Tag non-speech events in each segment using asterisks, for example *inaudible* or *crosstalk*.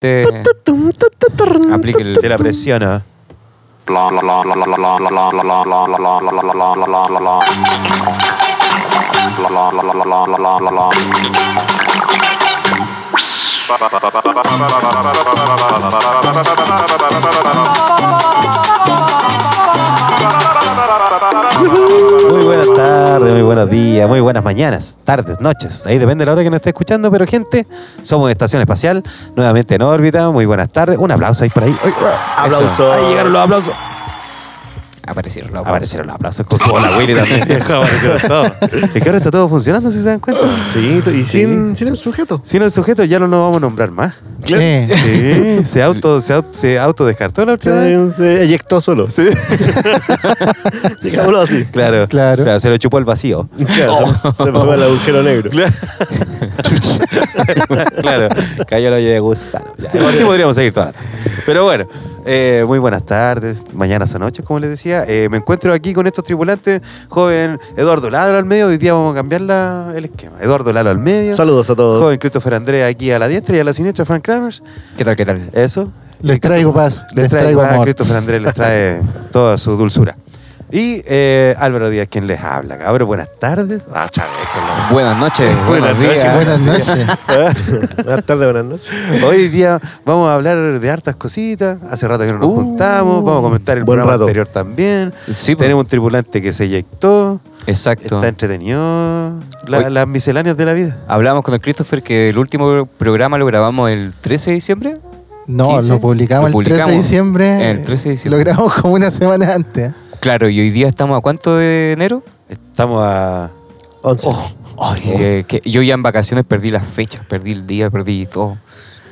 Te aplique el. Te la presiona. *laughs* Muy buenas tardes, muy buenos días, muy buenas mañanas, tardes, noches. Ahí depende de la hora que nos esté escuchando, pero gente, somos Estación Espacial, nuevamente en órbita. Muy buenas tardes. Un aplauso ahí por ahí. Aplauso. Ahí llegaron los aplausos. Aparecieron los Aparecieron los aplausos con su hola Willy también. *laughs* Aparecieron todos. Es que ahora está todo funcionando, si se dan cuenta. Sí, y sin, sin el sujeto. Si no el sujeto ya no nos vamos a nombrar más. Sí, se auto, se auto, se autodescartó la última vez. Se, eyectó solo. Sí. *laughs* Digámoslo así. Claro, Claro. Se lo chupó el vacío. Claro, *laughs* Se pegó el agujero negro. claro, cayó el hoyo de gusano. Ya, así podríamos seguir toda la tarde. Pero bueno, eh, muy buenas tardes, mañanas o noches, como les decía. Eh, me encuentro aquí con estos tripulantes. Joven Eduardo Lalo al medio. Hoy día vamos a cambiar la- el esquema. Eduardo Lalo al medio. Saludos a todos. Joven Christopher Andrea aquí a la diestra y a la siniestra Frank Kramers. ¿Qué tal, qué tal? Eso. les traigo paz, Les, les traigo a amor. Christopher Andrés les trae toda su dulzura. *laughs* Y eh, Álvaro Díaz, quien les habla. Cabrón, buenas tardes. Ah, otra vez con la- Buenas noches, Buenas buenos días. Buenas noches. *laughs* Buenas tardes, buenas noches. Hoy día vamos a hablar de hartas cositas. Hace rato que no nos Uh, juntamos. Vamos a comentar el programa rato. anterior también. Sí, pues. Tenemos un tripulante que se eyectó. Exacto. Está entretenido. La- Hoy- las misceláneas de la vida. Hablamos con el Christopher que el último programa lo grabamos el 13 de diciembre. No, 15. lo publicamos, Lo el 13 de publicamos diciembre. el 13 de diciembre. Lo grabamos como una semana antes. Claro, y hoy día estamos a cuánto de enero? Estamos a. 11. Ay, sí, eh, que yo ya en vacaciones perdí las fechas, perdí el día, perdí todo.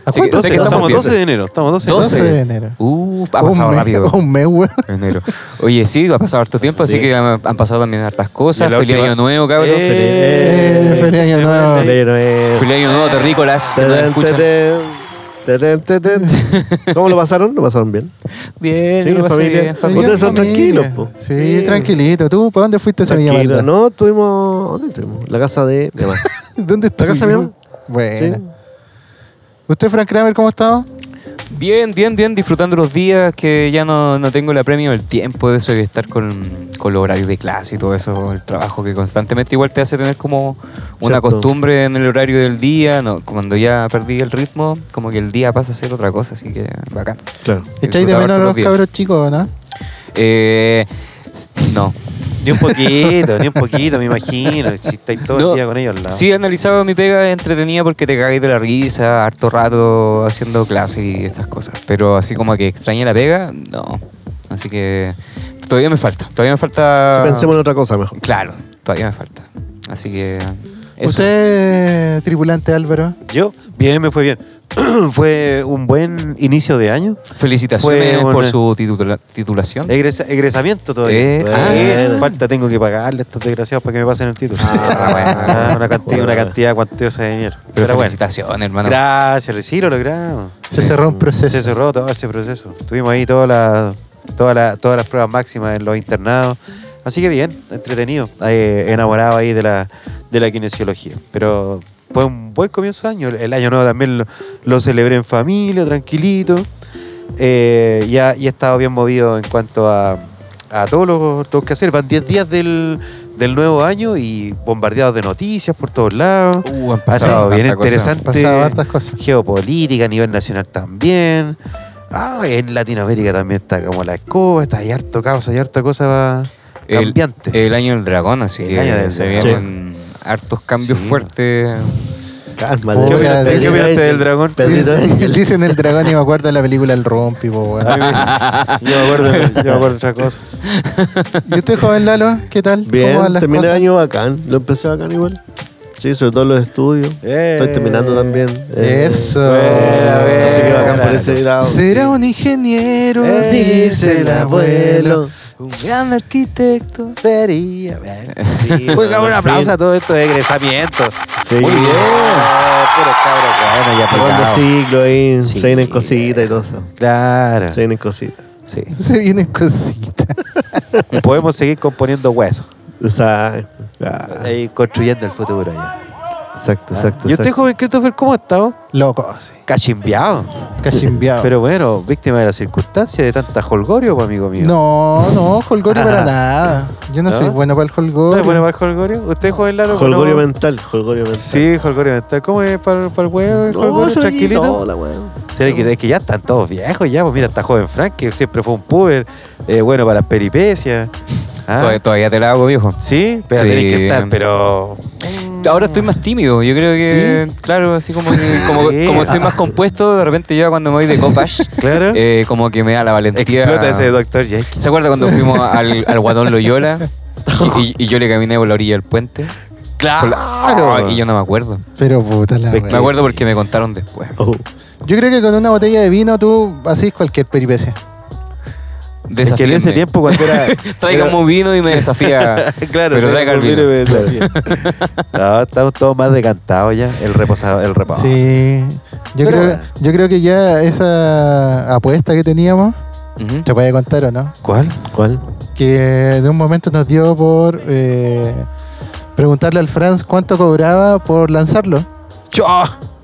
¿A que- cuánto sé que estamos bien. 12 de enero. Estamos 12 de enero. 12. 12 de enero. Uh, ha pasado mes, rápido. Un mes, weón. *laughs* enero. Oye, sí, ha pasado harto tiempo, así Sí. que han, han pasado también hartas Y cosas. la Feliz última- año nuevo, cabrón. Eh, feliz año nuevo. Feliz año nuevo, terrícolas que nos escuchan. *laughs* ¿Cómo lo pasaron? ¿Lo pasaron bien? Bien, Sí, familia. bien, Familia. Ustedes son familia. tranquilos, po. Sí, Sí. tranquilito. ¿Tú para dónde fuiste esa Villa? No, estuvimos. ¿Dónde estuvimos? La casa de mi mamá. *laughs* ¿Dónde ¿La casa de mi mamá? Bueno. Sí. ¿Usted, Frank Kramer, cómo estaba? Bien, bien, bien, disfrutando los días que ya no, no tengo el apremio del tiempo, de eso de estar con, con los horarios de clase y todo eso, el trabajo que constantemente igual te hace tener como una Cierto. costumbre en el horario del día, no, cuando ya perdí el ritmo, como que el día pasa a ser otra cosa, así que bacán. Claro. ¿Echáis de menos a los cabros chicos, no? Eh, no. Ni un poquito, ni un poquito, me imagino. Si estáis todo No, el día con ellos al lado. Sí, he analizado mi pega entretenida porque te cagáis de la risa, harto rato haciendo clases y estas cosas. Pero así como que extraña la pega, no. Así que todavía me falta. Todavía me falta. Si pensemos en otra cosa mejor. Claro, todavía me falta. Así que. Eso. ¿Usted, tripulante Álvaro? Yo, bien, me fue bien. *clears throat* fue un buen inicio de año. Felicitaciones por su titula- titulación. Egresa- egresamiento todavía. Eh, Sí, ah. falta, tengo que pagarle a estos desgraciados para que me pasen el título. Ah, *laughs* bueno. Ah, una, cantidad, una cantidad cuantiosa de dinero. Pero, Pero, bueno, felicitaciones, hermano. gracias, sí lo logramos. Se cerró un proceso. Se cerró todo ese proceso. Tuvimos ahí todas las todas las- todas las pruebas máximas en los internados. Así que bien, entretenido, eh, enamorado ahí de la, de la kinesiología. Pero fue un buen comienzo de año. El año nuevo también lo, lo celebré en familia, tranquilito. Eh, ya, y he estado bien movido en cuanto a, a todos los, los que hacer. Van 10 días del, del nuevo año y bombardeados de noticias por todos lados. Uh, han Ha pasado estado bien interesante. Pasado hartas cosas. Geopolítica a nivel nacional también. Ah, en Latinoamérica también está como la escoba, está hay harto caos, hay harta cosa cambiante. El, año del dragón, así El que año del se hartos cambios Sí. fuertes. Cálmate. ¿Qué ¿Qué opinaste- opinaste del dragón? Dicen, *laughs* *laughs* dicen el dragón y me acuerdo de la película El Rompi, po, *laughs* yo, me acuerdo, yo me acuerdo de otra cosa. ¿Y usted, joven Lalo? ¿Qué tal? ¿Cómo Bien, van las terminé el año bacán. Lo empecé bacán igual. Sí, sobre todo los estudios. Eh. Estoy terminando también. Eh, Eso. Buena, buena. Así que bacán por ese lado. Será un ingeniero, Eh, dice el abuelo. Un gran arquitecto. Sería. Sí, *laughs* Pues, bueno, un aplauso a todo esto de egresamiento. Sí. Muy bien. Puro cabros buenos ya Segundo ciclo ahí. Sí. Se vienen cositas y todo eso. Claro. Se vienen cositas. Sí. *laughs* Se vienen cositas. *laughs* Podemos seguir componiendo huesos. Exacto. Claro. Ahí construyendo el futuro ya. Exacto, exacto. ¿Y usted, exacto. joven Christopher, cómo ha estado? Loco, sí. Cachimbiado. Cachimbiado. Pero bueno, víctima de las circunstancias de tanta holgorio, pues, amigo mío. No, no, holgorio para *laughs* nada. Yo no, ¿No? soy bueno para el ¿No holgorio. es bueno para el holgorio? ¿Usted, joven Laro? Holgorio no? mental, holgorio mental. Sí, holgorio mental. ¿Cómo es para, para el huevo? el No, tranquilito. la. Es que ya están todos viejos ya. Pues mira, está joven Frank, que siempre fue un puber. eh, bueno para las peripecias. Ah, Todavía, todavía te la hago, viejo. Sí, pero Sí. tenés que estar, pero... Ahora estoy más tímido. Yo creo que, claro, así como, que- *laughs* como, Sí. como estoy más compuesto, de repente yo cuando me voy de copash, *laughs* Claro. eh, como que me da la valentía. Explota ese doctor Jekyll. ¿Se acuerda cuando fuimos al, al Guatón Loyola? *laughs* Y, y- y yo le caminé por la orilla del puente. La- Ah, y yo no me acuerdo. Pero puta la. Me acuerdo porque me contaron después. Oh. Yo creo que con una botella de vino tú haces cualquier peripecia. Es que en ese tiempo cuando era... *laughs* Tráigame un vino y me desafía. *laughs* claro, pero traiga el vino. y me desafía. *laughs* no, estamos todos más decantados ya. El reposado, el reposo. Sí. Yo Pero creo, bueno. yo creo que ya esa apuesta que teníamos, Ujú. ¿te puede contar o no? ¿Cuál? ¿Cuál? Que de un momento nos dio por eh, preguntarle al Franz cuánto cobraba por lanzarlo.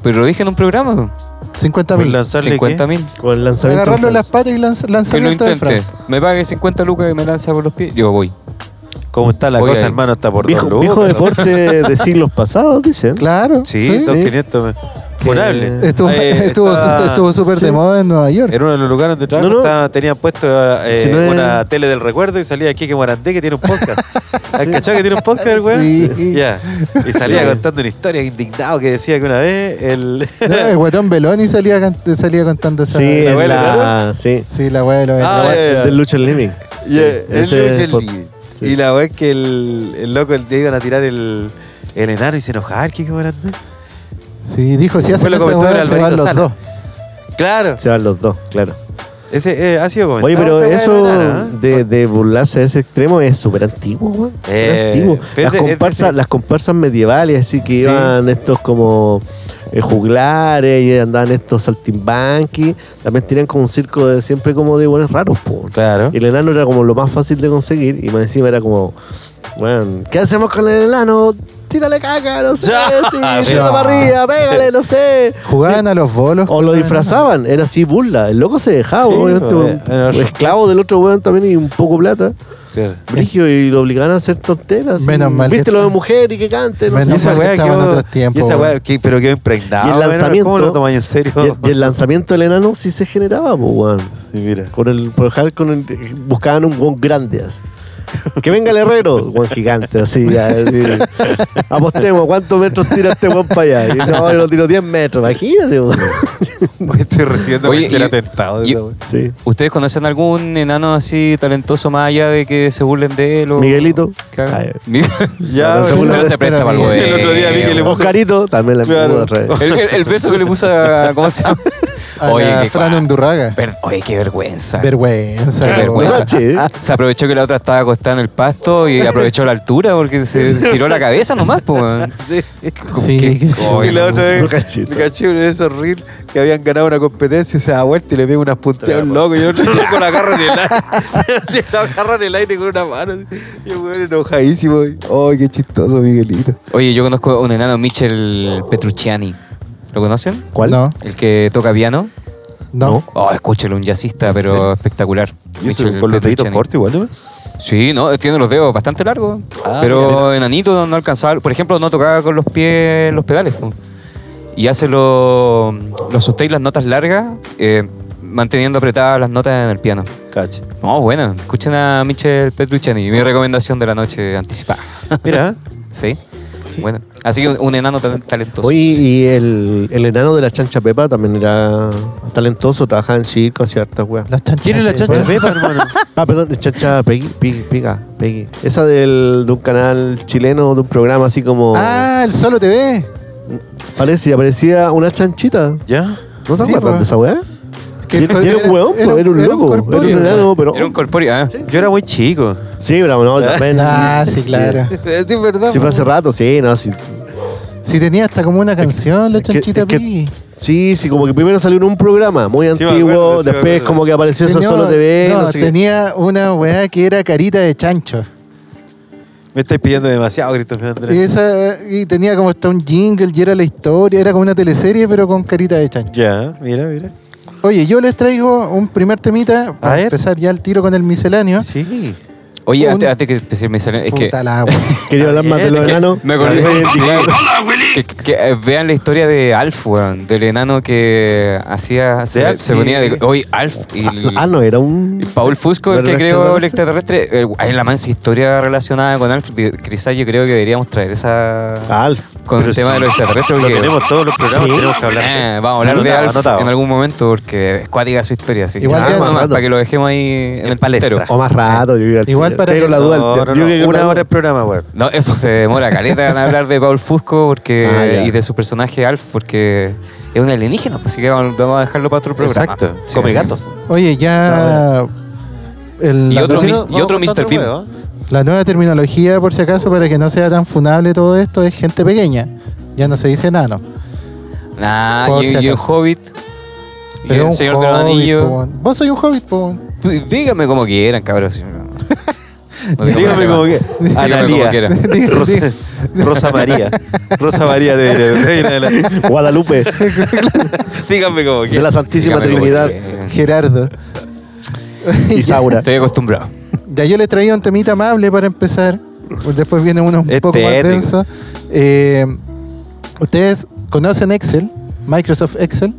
Pero lo dije en un programa. 50 mil. Pues lanzarle 50 mil. O el lanzamiento. Agarrarlo en las patas y lanz, lanzamiento de France. Me pague 50 lucas y me lanza por los pies. Yo voy. ¿Cómo está la Voy cosa, ahí. hermano? Está por Viejo, dos lucas, viejo deporte de *laughs* siglos pasados, dicen. Claro. Sí, sí. 2500. Estuvo, súper de moda en Nueva York. Era uno de los lugares donde tenían puesto eh, una tele del recuerdo y salía aquí Morandé que tiene un podcast. *laughs* ¿Has sí. cachado que tiene un podcast el weón? Sí. Y salía contando una historia indignado que decía que una vez el. *laughs* el guatón Beloni salía, salía contando esa. Sí, la, sí. la weá de los. Ah, del Lucha Living. Y la weá es que el, el loco el, le iban a tirar el, el enano y se enojaba, el que Morandé. Sí, dijo, si Fue hacen lo esa comentó weá, el se van los Sala. dos. Claro. Se van los dos, claro. Ese eh, ha sido comentado. Oye, pero esa weá eso enano, ¿eh? de, de burlarse de ese extremo es súper antiguo, weón. Súper Eh, antiguo. Las de- es de comparsas, las comparsas medievales, así que Sí. iban estos como eh, juglares y andaban estos saltimbanqui, también tenían como un circo de siempre como de buenos raros, po. Claro. Y el enano era como lo más fácil de conseguir y más encima era como, bueno, ¿qué hacemos con el enano? Tírale caca, no sé, sí, tírale para arriba, pégale, no sé. Jugaban a los bolos. O lo disfrazaban, era así burla. El loco se dejaba, Sí, obviamente, pues, un- era un otro. esclavo del otro weón también y un poco plata. Claro. Brigio y lo obligaban a hacer tonteras. Menos y, mal que Viste lo de está- mujer y que cante. no Menos sé. Y esa mal que weá estaba en quedó- otros tiempos, Y esa weá, weón. que- pero quedó impregnado. Y el weón. lanzamiento- ¿Cómo lo tomáis en serio? Y, y el lanzamiento del enano sí se generaba, pues, weón. Sí, mira. Con el, por dejar con el- buscaban un weón grande así. Que venga el herrero, weón gigante, así, ya, así. Apostemos, ¿cuántos metros tira este weón para allá? Y no, yo lo tiro 10 metros, imagínate, weón. Estoy recibiendo Oye, cualquier y- atentado y- esa. Sí. ¿Ustedes conocen algún enano así talentoso más allá de que se burlen de él? O... Miguelito. que hagan- Ay. Mi- *laughs* Ya, Pero. Pero se presta para Miguel- el otro día vi que le puso- Oscarito también la Claro. otra vez. el, el- el beso que le puso a. ¿Cómo se llama? *laughs* A la qué Fran cua- Undurraga. Ver- Oye, qué vergüenza. Vergüenza. Qué vergüenza. ¿eh? Se aprovechó que la otra estaba acostada en el pasto y aprovechó la altura porque se *laughs* tiró la cabeza nomás, pues. Sí. Sí, ¿Qué? Y la otra vez, cachito. caché esos reels que habían ganado una competencia y se da vuelta y le pega unas punteadas a un loco y el otro loco lo agarra en el aire. *laughs* Así lo agarra en el aire con una mano. Y el weón enojadísimo. Ay, qué chistoso, Miguelito. Oye, yo conozco a un enano, Michel Petrucciani. ¿Lo conocen? ¿Cuál? No, El que toca piano. no. Oh, escúchelo, un jazzista, pero serio? espectacular. Y eso Michel con los deditos Petrucciani. cortos igual, ¿no? Sí, no, tiene los dedos bastante largos. Ah, pero mira, mira. enanito no alcanzaba. Por ejemplo, no tocaba con los pies los pedales. po. Y hace los los sustain las notas largas, eh, manteniendo apretadas las notas en el piano. Cache. No, bueno, escuchen a Michel Petrucciani, mi recomendación de la noche anticipada. Mira, *laughs* ¿Sí? Bueno, así que un, un enano tal- talentoso. Oye, y el, el enano de la chancha Pepa también era talentoso, trabajaba en circo, hacía hartas weas. La chancha. ¿quién es la chancha Pepa? Hermano? *laughs* Ah, perdón, de chancha Peggy, Peggy, Pega, Peggy. Esa del, de un canal chileno, de un programa así como... Ah, el Solo TV. Parecía, parecía una chanchita. ¿Ya? ¿No te Sí, acuerdas po. de esa wea? Que era, un hueón, era un loco, era un corpóreo. enano, pero... Era un corpóreo. ah. Yo era muy chico. Sí, pero no, también... Ah, sí, claro. Sí, es verdad. Sí, fue hace rato, sí, no, sí. Si tenía hasta como una canción, la es que- chanchita es que-. Sí, sí, como que primero salió en un programa muy Sí, antiguo, acuerdo, sí, después como que apareció eso solo TV, no, no, sé qué. tenía una weá que era carita de chancho. Me estáis pidiendo demasiado, Christopher Andrés. Y, esa, y tenía como hasta un jingle y era la historia, era como una teleserie, pero con carita de chancho. Ya, mira, mira. Oye, yo les traigo un primer temita para empezar ya el tiro con el misceláneo. Sí. Oye, Un- antes, antes que empecé mi salen- es que la. *laughs* Quería hablar más de los enanos. Me acordé. Que, que, eh, vean la historia de Alf, weón. Del enano que hacía. Se, se ponía de. Oye, Alf. Y el- Ah, no, era un. Paul Fusco, el que ¿Era creó el extraterrestre? eh, hay la mansa historia relacionada con Alf. Quizás yo creo que deberíamos traer esa. Alf. con Pero el tema sí, de los extraterrestres. Lo tenemos todos los programas, Sí. tenemos que hablar. Eh, vamos a hablar Sí, de Alf anotado. en algún momento porque es cuática su historia. Así. Igual que para que lo dejemos ahí en, En el palestra. palestro. O más rato. Yo creo para Pero que- la duda. No, no, yo no, creo que una la- hora el programa, weón. No, eso se demora caleta en hablar de Paul Fusco porque, Ah, y de su personaje Alf porque es un alienígena, pues, así que vamos, vamos a dejarlo para otro programa. Exacto. Sí, Come sí. gatos. Oye, ya. el- Y la, otro y otro Mr. ¿eh? la nueva terminología, por si acaso, para que no sea tan funable todo esto, es gente pequeña. Ya no se dice enano. Nah, Por y, si y un acaso. hobbit. Pero el un señor de los hobbit, anillos. weón. Vos sois un hobbit, po. weón. Dígame como quieran, cabrón. No- Dígame como que. Dígame como Analía. quiera. *laughs* Rosa, Rosa María. Rosa María de, de, de adelante. Guadalupe. Dígame como De que. la Santísima Dígame Trinidad. Gerardo. Isaura. Estoy acostumbrado. Ya yo le traía un temita amable para empezar. Después viene uno un Este poco más denso. Eh, Ustedes conocen Excel, Microsoft Excel,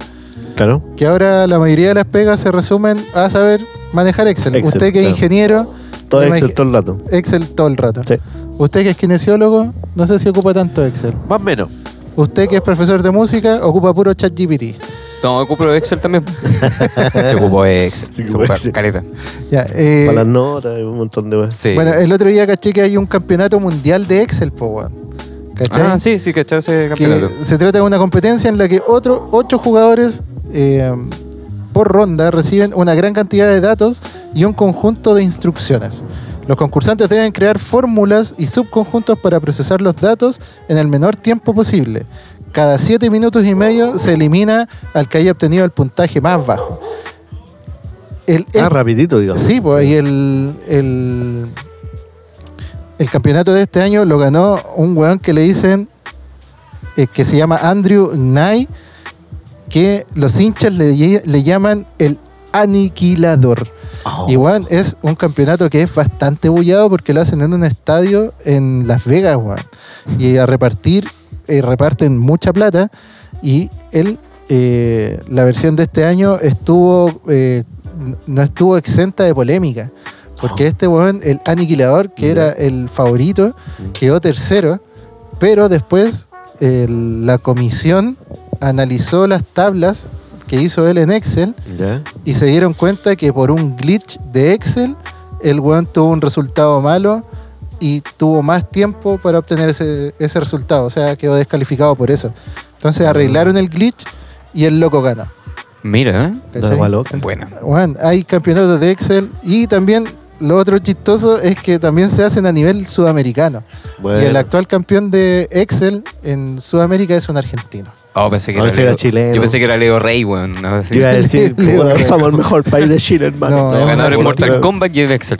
Claro. que ahora la mayoría de las pegas se resumen a saber manejar Excel. Excel, Usted que es claro. ingeniero, Todo Excel todo el rato. Excel todo el rato. Sí. Usted que es kinesiólogo, no sé si ocupa tanto Excel. Más o menos. Usted que es profesor de música, ocupa puro ChatGPT. No, ocupo Excel también. *laughs* Se ocupó Excel. Se ocupó Excel. caleta. Ya, eh, Para las notas y un montón de cosas. Sí. Bueno, el otro día caché que hay un campeonato mundial de Excel, po, weón. Ah, sí, sí, cachai ese que campeonato. se trata de una competencia en la que otro, ocho jugadores eh, por ronda reciben una gran cantidad de datos y un conjunto de instrucciones. Los concursantes deben crear fórmulas y subconjuntos para procesar los datos en el menor tiempo posible. Cada siete minutos y medio se elimina al que haya obtenido el puntaje más bajo. El, Ah, rapidito, digamos. Sí, pues y el, el, el campeonato de este año lo ganó un weón que le dicen eh, que se llama Andrew Nye, que los hinchas le, le llaman el aniquilador. Oh. Y weón, es un campeonato que es bastante bullado porque lo hacen en un estadio en Las Vegas. Y a repartir, eh, reparten mucha plata. Y él, eh, la versión de este año estuvo, eh, no estuvo exenta de polémica. Porque este weón, el aniquilador, que era el favorito, quedó tercero. Pero después la comisión analizó las tablas que hizo él en Excel y se dieron cuenta que por un glitch de Excel, el weón tuvo un resultado malo y tuvo más tiempo para obtener ese, ese resultado. O sea, quedó descalificado por eso. Entonces arreglaron el glitch y el loco gana. Mira, ¿eh? loco. Buena. Weón, hay campeonatos de Excel y también lo otro chistoso es que también se hacen a nivel sudamericano. Bueno. Y el actual campeón de Excel en Sudamérica es un argentino. Oh, pensé que era, si era Leo- chileno. Yo pensé que era Leo Rey, weón. No, Te iba a decir, *laughs* somos el mejor país de Chile, hermano. No, ganador no, en Mortal no. Kombat y el Excel.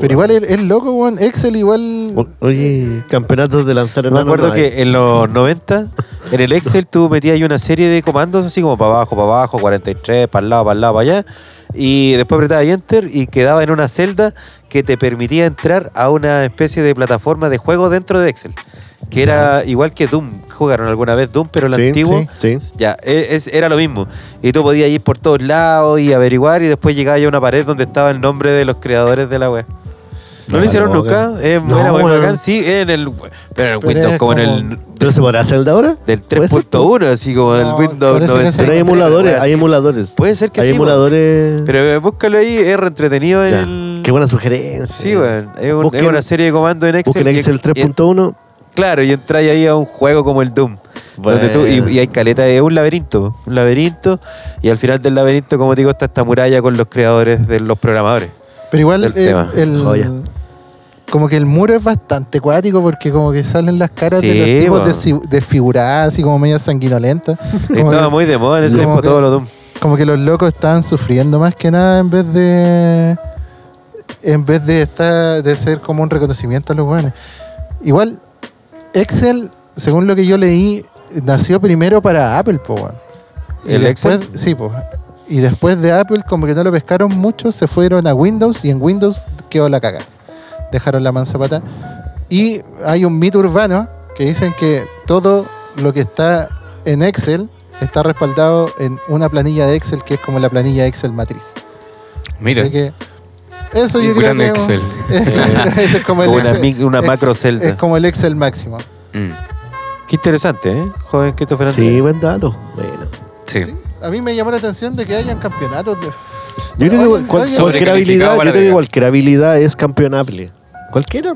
Pero igual es, es loco, weón. Excel igual... O- Oye, campeonatos de lanzar Me enanos acuerdo no hay. que en los 90, en el Excel tú metías ahí una serie de comandos así como para abajo, para abajo, 43, para el lado, para el lado, para allá. Y después apretabas Enter y quedaba en una celda que te permitía entrar a una especie de plataforma de juego dentro de Excel. Que era igual que Doom. Jugaron alguna vez Doom, pero el Sí, antiguo. sí, sí. Ya, e- es- era lo mismo. Y tú podías ir por todos lados y averiguar y después llegabas ya a una pared donde estaba el nombre de los creadores de la web. ¿No No, lo hicieron no, nunca? No, era muy bacán. Sí, en el, pero en el Windows, como en el ¿Pero se podrá hacer el de ahora? del Puede ser, 3.1, así como No, Windows parece que 90. sí. Pero hay emuladores, hay emuladores. Puede ser que hay sí. weón. emuladores. Pero eh, búscalo ahí, es re entretenido Ya. el. Qué buena sugerencia. Sí, weón. Es, un- Busquen- es una serie de comandos en Excel. Busquen Excel y- 3.1. Claro, y entráis ahí a un juego como el Doom. Donde tú, y, hay caleta, es un laberinto. Un laberinto. Y al final del laberinto, como te digo, está esta muralla con los creadores de los programadores. Pero igual el, tema. el- Joya. como que el muro es bastante cuático porque como que salen las caras de los tipos desfiguradas, así como medio sanguinolentas. *laughs* Estaba que- muy de moda en ese tiempo que- todo lo Doom. como que los locos estaban sufriendo más que nada en vez de en vez de estar de ser como un reconocimiento a los buenos Igual, Excel, según lo que yo leí, nació primero para Apple, po, weón. Y ¿El después- Excel? Sí, pues. Y después de Apple, como que no lo pescaron mucho, se fueron a Windows y en Windows quedó la caga. Dejaron la mansa pata. Y hay un mito urbano que dicen que todo lo que está en Excel está respaldado en una planilla de Excel que es como la planilla Excel matriz. Mira, Así que eso Un yo creo gran que Excel. *laughs* ese es como el Una, Excel, una es- macro es celda. como el Excel máximo. Mm, Qué interesante, ¿eh? Joven Christopher Sí, Andrés. buen dato. Bueno. sí. Sí. A mí me llamó la atención de que hayan campeonatos de Yo creo que Oye, cual- oye, cualquier habilidad, yo creo que cualquier habilidad es campeonable. Cualquiera.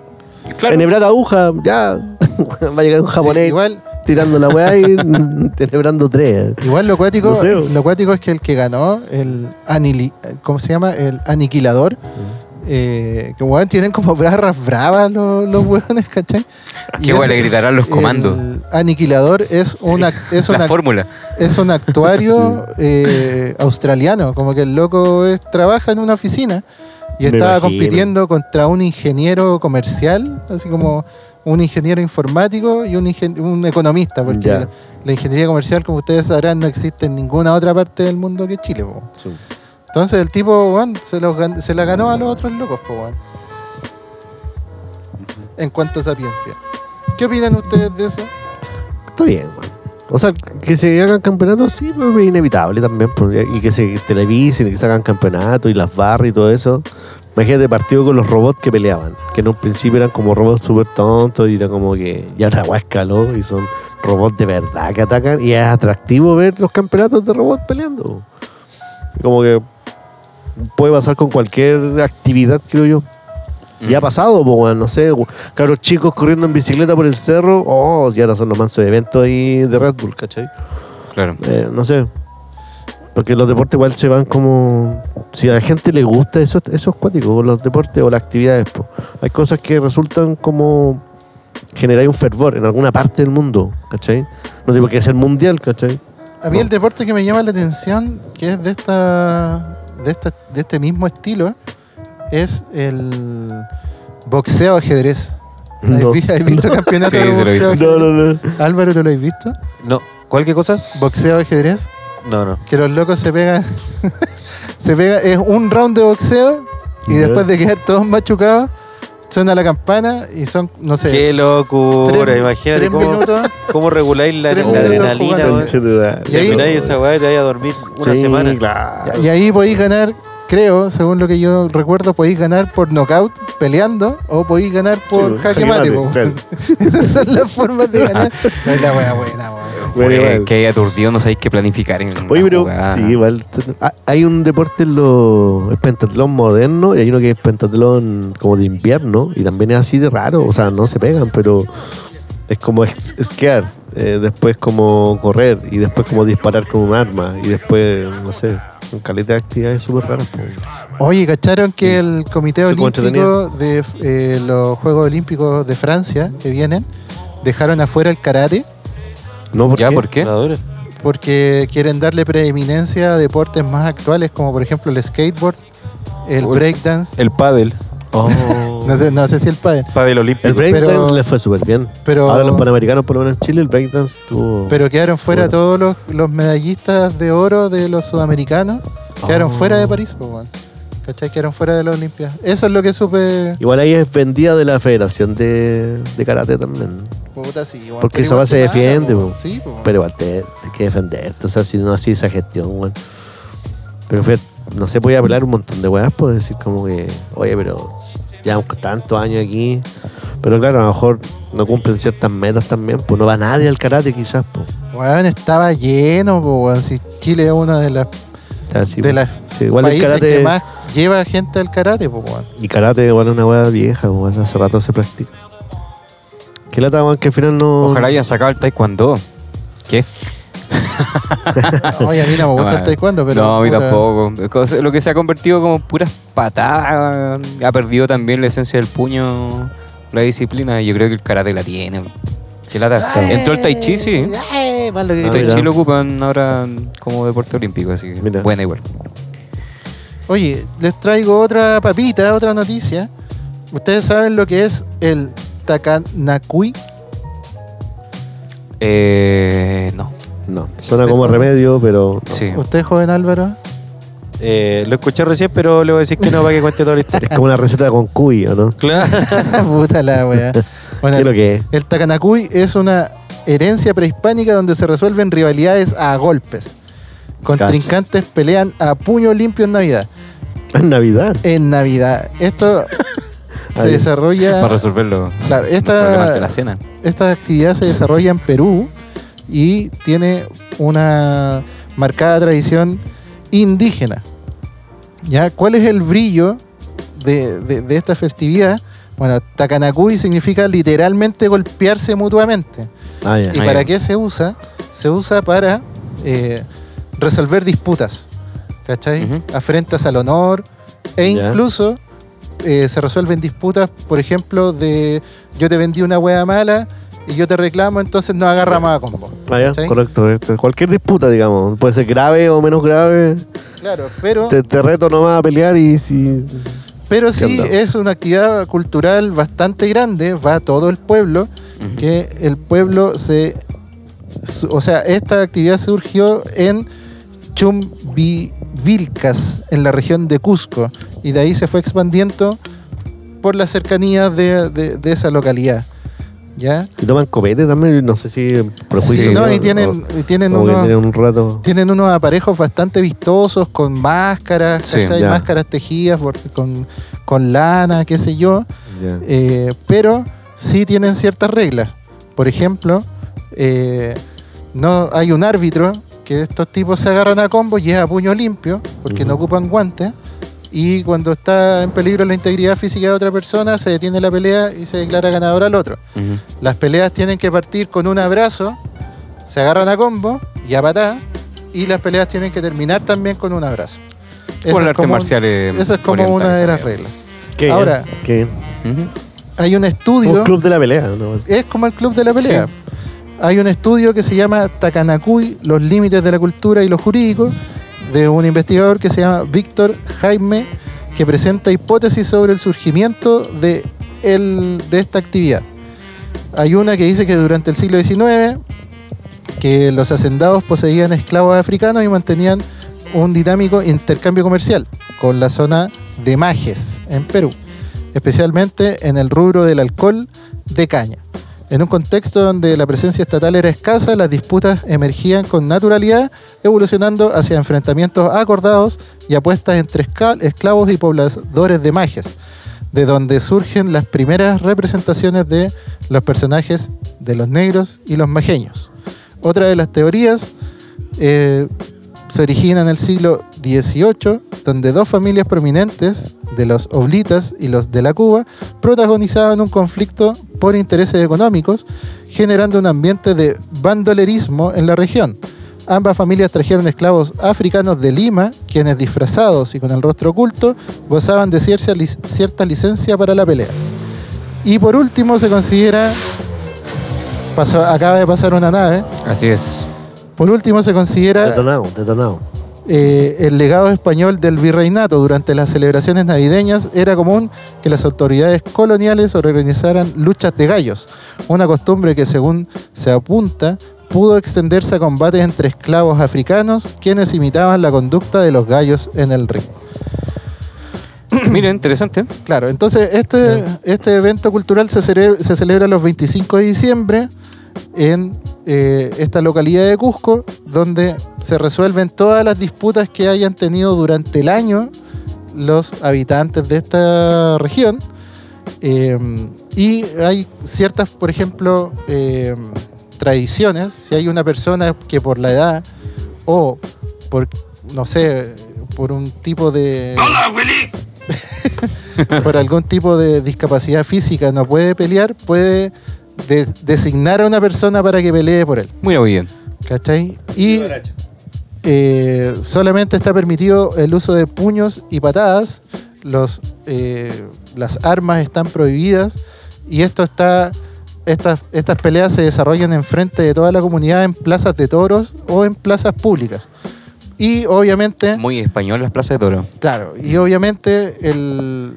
Claro. Enhebrar aguja, ya. *laughs* Va a llegar un japonés Sí, igual, tirando la weá y *laughs* enhebrando tres. igual lo cuático, No sé. lo cuático es que el que ganó, el anili, ¿cómo se llama? El aniquilador. Eh, que weón tienen como barras bravas los, los weones, ¿cachai? Y Qué bueno, ese- le gritarán los comandos. El aniquilador es una es La una fórmula. es un *laughs* actuario eh, australiano, como que el loco es- trabaja en una oficina y Me estaba imagino. compitiendo contra un ingeniero comercial, así como un ingeniero informático y un, ingen- un economista, porque la, la ingeniería comercial, como ustedes sabrán, no existe en ninguna otra parte del mundo que Chile. po. Entonces el tipo weón, se, los se la ganó a los otros locos, po, weón. en cuanto a sapiencia. ¿Qué opinan ustedes de eso? Está bien, weón. O sea, que se hagan campeonatos, sí, pero es inevitable también. y que se televisen y que se hagan campeonatos y las barras y todo eso. Imagínate partido con los robots que peleaban. Que en un principio eran como robots súper tontos y era como que ya la weá escaló y son robots de verdad que atacan. Y es atractivo ver los campeonatos de robots peleando. Como que puede pasar con cualquier actividad, creo yo. Y ha pasado, po, weón, no sé, cabros chicos corriendo en bicicleta por el cerro, oh, y ahora son los mansos eventos ahí de Red Bull, ¿cachai? Claro. Eh, no sé. Porque los deportes igual se van como... Si a la gente le gusta eso, esos cuáticos, los deportes o las actividades, po. hay cosas que resultan como generar un fervor en alguna parte del mundo, ¿cachai? No tiene por qué ser mundial, ¿cachai? A mí el deporte que me llama la atención, que es de esta, de esta, de este mismo estilo, es el boxeo ajedrez. ¿Has No. vi- ¿Has visto *laughs* campeonato Sí, de boxeo visto. No, ajedrez? no, no. Álvaro, ¿tú lo has visto? No. ¿Cualquier cosa? Boxeo ajedrez, No, no. que los locos se pegan, *laughs* se pega, es un round de boxeo y después de quedar todos machucados, suena la campana y son, no sé, Qué locura. tres- Imagínate tres cómo, minutos. cómo reguláis la, adrenalina, jugando. Y ahí- Termináis esa weá y te vais a dormir una Sí, semana. claro. Y ahí podéis ganar, creo, según lo que yo recuerdo, podéis ganar por knockout peleando o podéis ganar por Sí, jaque mate. *laughs* Esas son las formas de *laughs* ganar. No es la wea buena, weón. Bueno, que hay aturdido, no sabéis qué planificar. En Oye, pero jugada. sí, igual. Ah, Hay un deporte en los. Es pentatlón moderno y hay uno que es pentatlón como de invierno y también es así de raro. O sea, no se pegan, pero es como es- esquiar. eh, después como correr y después como disparar con un arma y después, no sé, un caleta de actividades súper raras. po. Oye, ¿cacharon que el Comité Olímpico de eh, los Juegos Olímpicos de Francia que vienen dejaron afuera el karate ¿No? ¿Por ¿Ya? qué? ¿Por qué? Porque quieren darle preeminencia a deportes más actuales como por ejemplo el skateboard, el O el- breakdance. El pádel. Oh. No sé, no sé si el pádel, Pádel olímpico. El breakdance Pero- le fue súper bien. pero Ahora los panamericanos, por lo menos en Chile, el breakdance tuvo. Pero quedaron fuera Bueno. todos los, los medallistas de oro de los sudamericanos. Quedaron Oh. fuera de París, pues, weón. ¿Cachai? Quedaron fuera de las Olimpiadas. Eso es lo que supe. Igual ahí es vendida de la Federación de, de Karate también. Puta, sí, weón. Porque esa base se defiende. Sí. Pero igual te, te que defender. O sea, si no así esa gestión, weón. Pero fue, no sé, podía apelar un montón de weas, pues decir como que, oye, pero ya tantos años aquí. Pero claro, a lo mejor no cumplen ciertas metas también, pues no va nadie al karate quizás, pues. Weón, estaba lleno, weón. Si Chile es uno de, las sí, de Sí, igual el países karate. que más lleva gente al karate, pues, weón. Y karate igual es una wea vieja, weón. Hace rato se practica. Qué lata, weón, que al final no. Ojalá hayan sacado el taekwondo. ¿Qué? Oye, a mí no me gusta No, el taekwondo, pero. no, a mí tampoco. Lo que se ha convertido como puras patadas. Ha perdido también la esencia del puño, la disciplina. Yo creo que el karate la tiene. ¿Qué lata? Entró el tai chi, sí. Eh, más lo que El Ah, tai chi lo ocupan ahora como deporte olímpico, así que Mira. buena igual. Oye, les traigo otra papita, otra noticia. Ustedes saben lo que es el Takanakui? Eh, no. No, suena como remedio, pero. no. Sí. ¿Usted, joven Álvaro? Eh, lo escuché recién, pero le voy a decir que no para que cuente toda la historia. Es como una receta con cuy, ¿o no? Claro. *laughs* Puta la wea. *laughs* Bueno, ¿Qué es lo que es? el Takanakui es una herencia prehispánica donde se resuelven rivalidades a golpes. Contrincantes pelean a puño limpio en Navidad. Es Navidad. En Navidad. Esto *laughs* se desarrolla. Para resolverlo. Claro, de la esta, cena. esta actividad se desarrolla en Perú y tiene una marcada tradición indígena. ¿Ya? ¿Cuál es el brillo de, de- de esta festividad? Bueno, Takanakui significa literalmente golpearse mutuamente. Ah. ¿Y Ah, para qué se usa? Se usa para eh, resolver disputas, ¿cachai? Afrentas al honor e incluso eh, se resuelven disputas, por ejemplo, de yo te vendí una hueá mala y yo te reclamo, entonces no agarra más a combo. Ah, ya, correcto, correcto. Cualquier disputa, digamos. Puede ser grave o menos grave. Claro, pero, Te, te reto nomás a pelear y si. pero sí es una actividad cultural bastante grande, va todo el pueblo, que el pueblo se... O sea, esta actividad surgió en Chumbivilcas, en la región de Cusco, y de ahí se fue expandiendo por la cercanía de, de- de esa localidad. ¿Ya? Y toman copete también, no sé si prejuicio. Sí, no, ¿no? y tienen, y tienen o, unos, tienen un rato. tienen unos aparejos bastante vistosos con máscaras, Sí, máscaras tejidas por- con, con lana, qué sé yo. Eh, pero sí tienen ciertas reglas. Por ejemplo, eh, no hay un árbitro que estos tipos se agarran a combo y es a puño limpio, porque no ocupan guantes. Y cuando está en peligro la integridad física de otra persona, se detiene la pelea y se declara ganador al otro. Las peleas tienen que partir con un abrazo, se agarran a combo y a patá, y las peleas tienen que terminar también con un abrazo. Eso Por es el arte como- marcial. eh, Esa es como oriental una de las reglas. Qué Ahora, bien, qué bien. Ujú. Hay un estudio. Un club de la pelea. ¿no? es como el club de la pelea. Sí. Hay un estudio que se llama Takanakui, los límites de la cultura y lo jurídico, de un investigador que se llama Víctor Jaime, que presenta hipótesis sobre el surgimiento de, de esta actividad. Hay una que dice que durante el siglo XIX, que los hacendados poseían esclavos africanos y mantenían un dinámico intercambio comercial con la zona de Majes, en Perú, especialmente en el rubro del alcohol de caña. En un contexto donde la presencia estatal era escasa, las disputas emergían con naturalidad, evolucionando hacia enfrentamientos acordados y apuestas entre esclavos y pobladores de majes, de donde surgen las primeras representaciones de los personajes de los negros y los majeños. Otra de las teorías eh, se origina en el siglo XVIII, donde dos familias prominentes, de los Oblitas y los de la Cuba, protagonizaban un conflicto por intereses económicos, generando un ambiente de bandolerismo en la región. Ambas familias trajeron esclavos africanos de Lima, quienes disfrazados y con el rostro oculto gozaban de cierta, lic- cierta licencia para la pelea. Y por último se considera, acaba de pasar una nave, Así es. Por último se considera Detonado, detonado. eh, el legado español del virreinato durante las celebraciones navideñas era común que las autoridades coloniales organizaran luchas de gallos, una costumbre que según se apunta pudo extenderse a combates entre esclavos africanos quienes imitaban la conducta de los gallos en el ring. *clears throat* Mira, interesante. Claro, entonces este, este evento cultural se, cele- se celebra los 25 de diciembre en eh, esta localidad de Cusco, donde se resuelven todas las disputas que hayan tenido durante el año los habitantes de esta región. Eh, y hay ciertas, por ejemplo, eh, tradiciones. Si hay una persona que por la edad o por, no sé, por un tipo de... *laughs* por algún tipo de discapacidad física no puede pelear, puede de- designar a una persona para que pelee por él. Muy bien. ¿Cachai? Y eh, solamente está permitido el uso de puños y patadas. Los, eh, las armas están prohibidas. Y esto está. Estas, estas peleas se desarrollan en frente de toda la comunidad en plazas de toros o en plazas públicas. Y obviamente. Muy español las plazas de toro. Claro, y obviamente el,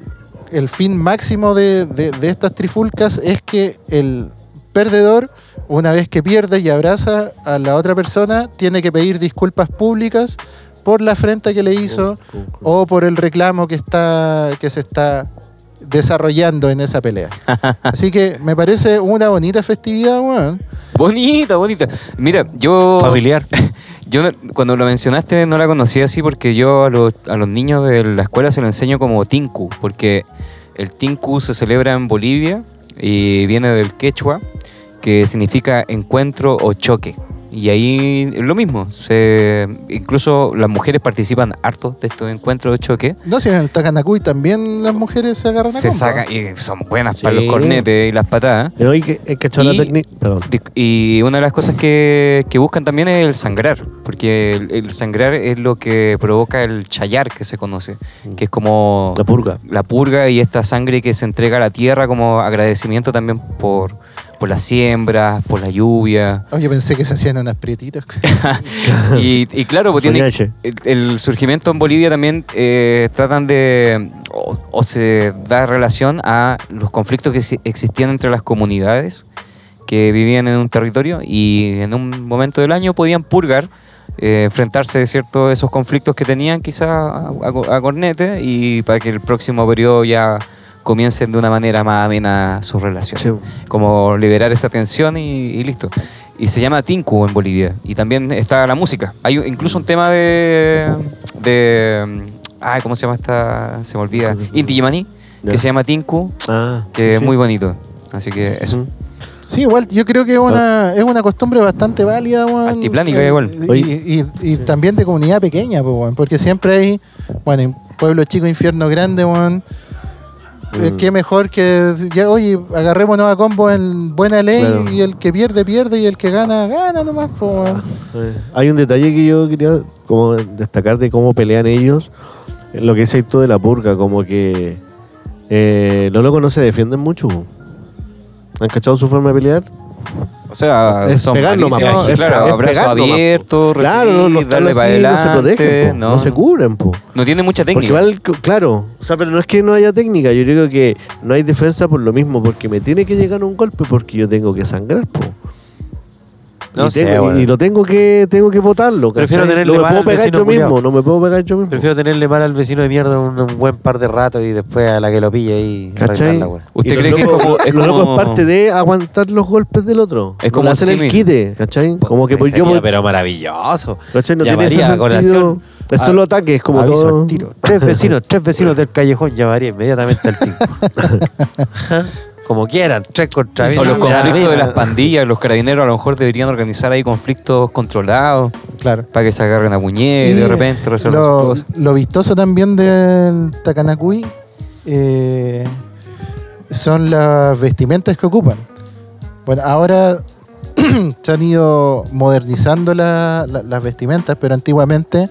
el fin máximo de, de- de estas trifulcas es que el perdedor, una vez que pierde y abraza a la otra persona, tiene que pedir disculpas públicas por la afrenta que le hizo o por el reclamo que está que se está desarrollando en esa pelea. *laughs* Así que me parece una bonita festividad, weón. Bonita, bonita. Mira, yo. Familiar. *laughs* Yo cuando lo mencionaste no la conocía así porque yo a los, a los niños de la escuela se lo enseño como Tinku, porque el Tinku se celebra en Bolivia y viene del quechua, que significa encuentro o choque. Y ahí es lo mismo, se, incluso las mujeres participan harto de estos encuentros o choque. No sé, en el Takanakuy también las mujeres se agarran a Se sacan y son buenas para los cornetes y las patadas. Pero hay que, hay que echar la Y- técnica. Perdón. Di- Y una de las cosas que, que buscan también es el sangrar, porque el, el sangrar es lo que provoca el chayar que se conoce, que es como La purga. la purga y esta sangre que se entrega a la tierra como agradecimiento también por, por las siembras, por la lluvia. Oye, pensé que se hacían unas prietitas. *laughs* y, y claro, pues tiene, el, el surgimiento en Bolivia también eh, tratan de, o, o se da relación a los conflictos que exi- existían entre las comunidades que vivían en un territorio y en un momento del año podían purgar, eh, enfrentarse cierto esos conflictos que tenían quizá a, a- a cornete y para que el próximo periodo ya comiencen de una manera más amena su relación Sí. como liberar esa tensión y, y listo. Y se llama Tinku en Bolivia. Y también está la música. Hay incluso un tema de. de ay, ¿cómo se llama esta? Se me olvida. Inti Yemani, que se llama Tinku, Ah, que sí, es muy bonito. Así que eso. Ujú. Sí, igual yo creo que es una, es una costumbre bastante válida, weón. Altiplánica Eh, igual. Y, y- y también de comunidad pequeña, pues, weón, porque siempre hay, bueno, en pueblo chico, infierno grande, weón. Eh, Mm. Qué mejor que, ya, oye, agarrémonos a combo en buena ley Claro. y el que pierde, pierde y el que gana, gana nomás. Eh, Hay un detalle que yo quería como destacar de cómo pelean ellos. Lo que dices tú de la purga, como que eh, los locos no se defienden mucho. ¿Han cachado su forma de pelear? O sea, Es son pegar claro, es abrazo pegar nomás, abierto, Claro, no, no darle para se protegen, no, se cubren. Po. No tiene mucha técnica. claro, o sea, pero no es que no haya técnica, yo digo que no hay defensa por lo mismo, porque me tiene que llegar un golpe porque yo tengo que sangrar, po. No y, sé, tengo- y lo tengo que tengo que votarlo. Prefiero tenerle no me puedo pegar yo mismo, no me puedo pegar yo mismo. Prefiero tenerle mal al vecino de mierda un, un buen par de ratos y después a la que lo pille ahí. ¿Cachai? arreglarla, weón. ¿Usted Y cree que es como- es como- parte de aguantar los golpes del otro. Es como hacen el quite, ¿cachai? Como que pues yo voy- pero maravilloso. ¿cachai? No tiene ese. Es a- solo ataque, es como aviso todo. al tiro. Tres vecinos, tres vecinos del callejón llamaría inmediatamente al tipo. *laughs* Como quieran, tres contra mí. O los conflictos de las pandillas, los carabineros a lo mejor deberían organizar ahí conflictos controlados Claro. para que se agarren a puñetes Y de repente resuelvan sus lo, cosas. lo vistoso también del Takanakui eh, son las vestimentas que ocupan. Bueno, ahora *clears throat* se han ido modernizando la- la- las vestimentas, pero antiguamente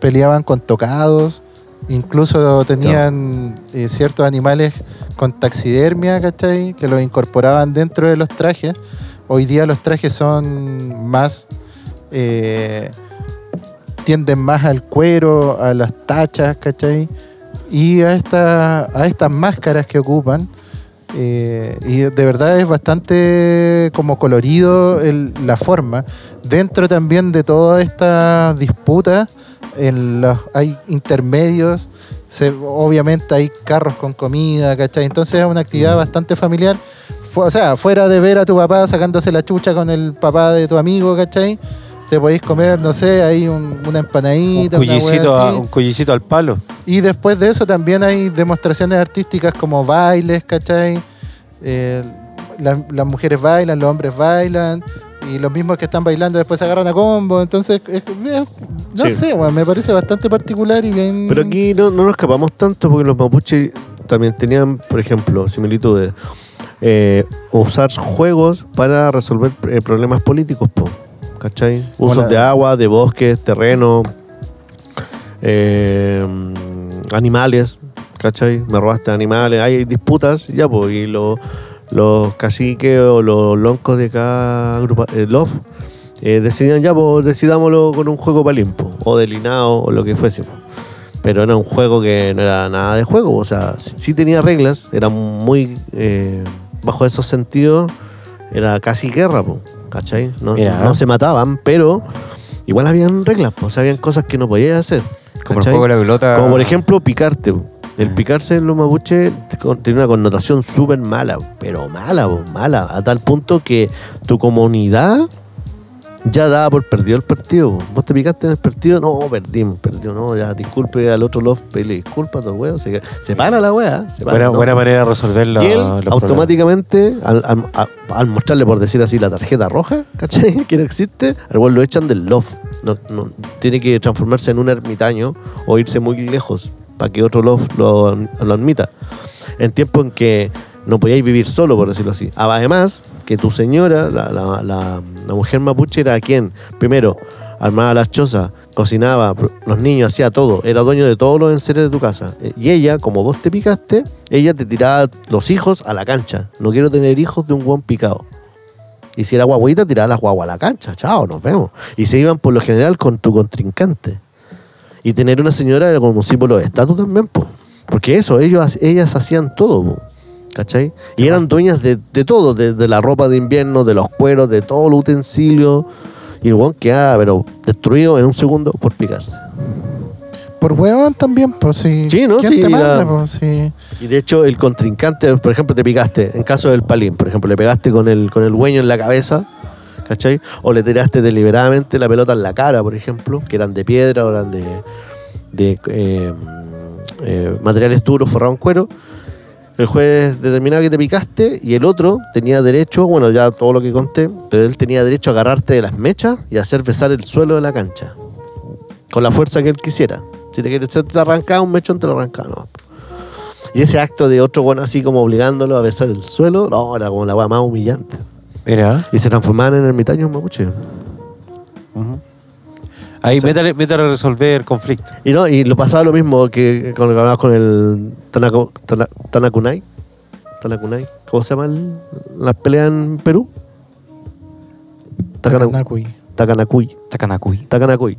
peleaban con tocados, incluso tenían eh, ciertos animales con taxidermia, ¿cachai? Que los incorporaban dentro de los trajes. Hoy día los trajes son más... eh, tienden más al cuero, a las tachas, ¿cachai? Y a, esta, estas máscaras que ocupan. eh, y de verdad es bastante como colorido la forma. Dentro también de todas estas disputas, en los, hay intermedios, se- obviamente hay carros con comida, ¿cachai? Entonces es una actividad bastante familiar. Fu- o sea, fuera de ver a tu papá sacándose la chucha con el papá de tu amigo, ¿cachai? Te podéis comer, no sé, hay un- una un empanadita, cullicito, a- un cullicito al palo. Y después de eso también hay demostraciones artísticas como bailes, ¿cachai? Eh, la- las mujeres bailan, los hombres bailan. Y los mismos que están bailando después se agarran a combo. Entonces, es- es- no Sí. sé, me parece bastante particular y bien... Pero aquí no, no nos escapamos tanto porque los mapuches también tenían, por ejemplo, similitudes. Eh, usar juegos para resolver eh, problemas políticos, po, ¿cachai? Usos de agua, de bosques, terreno, eh, animales, ¿cachai? Me robaste animales, hay disputas, ya, pues, y los, los caciques o los loncos de cada grupo, eh, LOF, eh, decidían ya, pues, decidámoslo con un juego palimpo, o de linao, o lo que fuese. po. pero era un juego que no era nada de juego. O sea, sí, sí tenía reglas, era muy. eh, bajo esos sentidos, era casi guerra, po, ¿cachai? No, Mira. no se mataban, pero igual habían reglas, po, o sea, habían cosas que no podías hacer. Como el ¿cachai? juego de la pelota. Como por ejemplo picarte. po. El picarse en los mapuches tiene una connotación súper mala, pero mala, mala, a tal punto que tu comunidad ya daba por perdido el partido. Vos te picaste en el partido, no, perdimos, perdimos, no, ya disculpe al otro love, le disculpa a todo el weón, se, se para la weá, se para, Buena, no. buena manera de resolver los, Y él automáticamente, al, al- al mostrarle, por decir así, la tarjeta roja, ¿cachai? *laughs* Que no existe, al weón lo echan del love. No, no- tiene que transformarse en un ermitaño o irse muy lejos para que otro lo, lo admita. En tiempo en que no podíais vivir solo, por decirlo así. Además, que tu señora, la, la- mujer mapuche, era quien, primero, armaba las chozas, cocinaba, los niños, hacía todo, era dueño de todos los enseres de tu casa. Y ella, como vos te picaste, ella te tiraba los hijos a la cancha. No quiero tener hijos de un guan picado. Y si era guaguita, tiraba las guaguas a la cancha. Chao, nos vemos. Y se iban por lo general con tu contrincante. Y tener una señora era como símbolo de estatus también, po. Porque eso, ellos, ellas hacían todo, po. ¿cachai? Y eran dueñas de, de todo, de, de la ropa de invierno, de los cueros, de todo el utensilio. Y el guan quedaba, pero destruido en un segundo por picarse. Por huevón también, pues sí. Sí, ¿no? ¿Quién Sí, te manda, la- pues sí? Y de hecho, el contrincante, por ejemplo, te picaste, en caso del palín, por ejemplo, le pegaste con el, con el hueño en la cabeza, ¿cachai? O le tiraste deliberadamente la pelota en la cara, por ejemplo, que eran de piedra o eran de, eh, eh, materiales duros forrados en cuero. El juez determinaba que te picaste y el otro tenía derecho, bueno, ya todo lo que conté, pero él tenía derecho a agarrarte de las mechas y hacer besar el suelo de la cancha. Con la fuerza que él quisiera. Si te quieres te arrancaba un mechón, te lo arrancaba, no. Y ese acto de otro bueno así como obligándolo a besar el suelo, no, era como la weá más humillante. Mira. Y se transformaban en ermitaños mapuche. Ahí Sí. métale, métale a resolver conflicto. Y no, y lo pasaba lo mismo que con lo que hablabas con el Tanako- Tana- Tanakunai. Tanakunai. ¿Cómo se llama el- las peleas en Perú? Takana- Takanakuy. Takanakuy. Takanakuy. Takanakuy.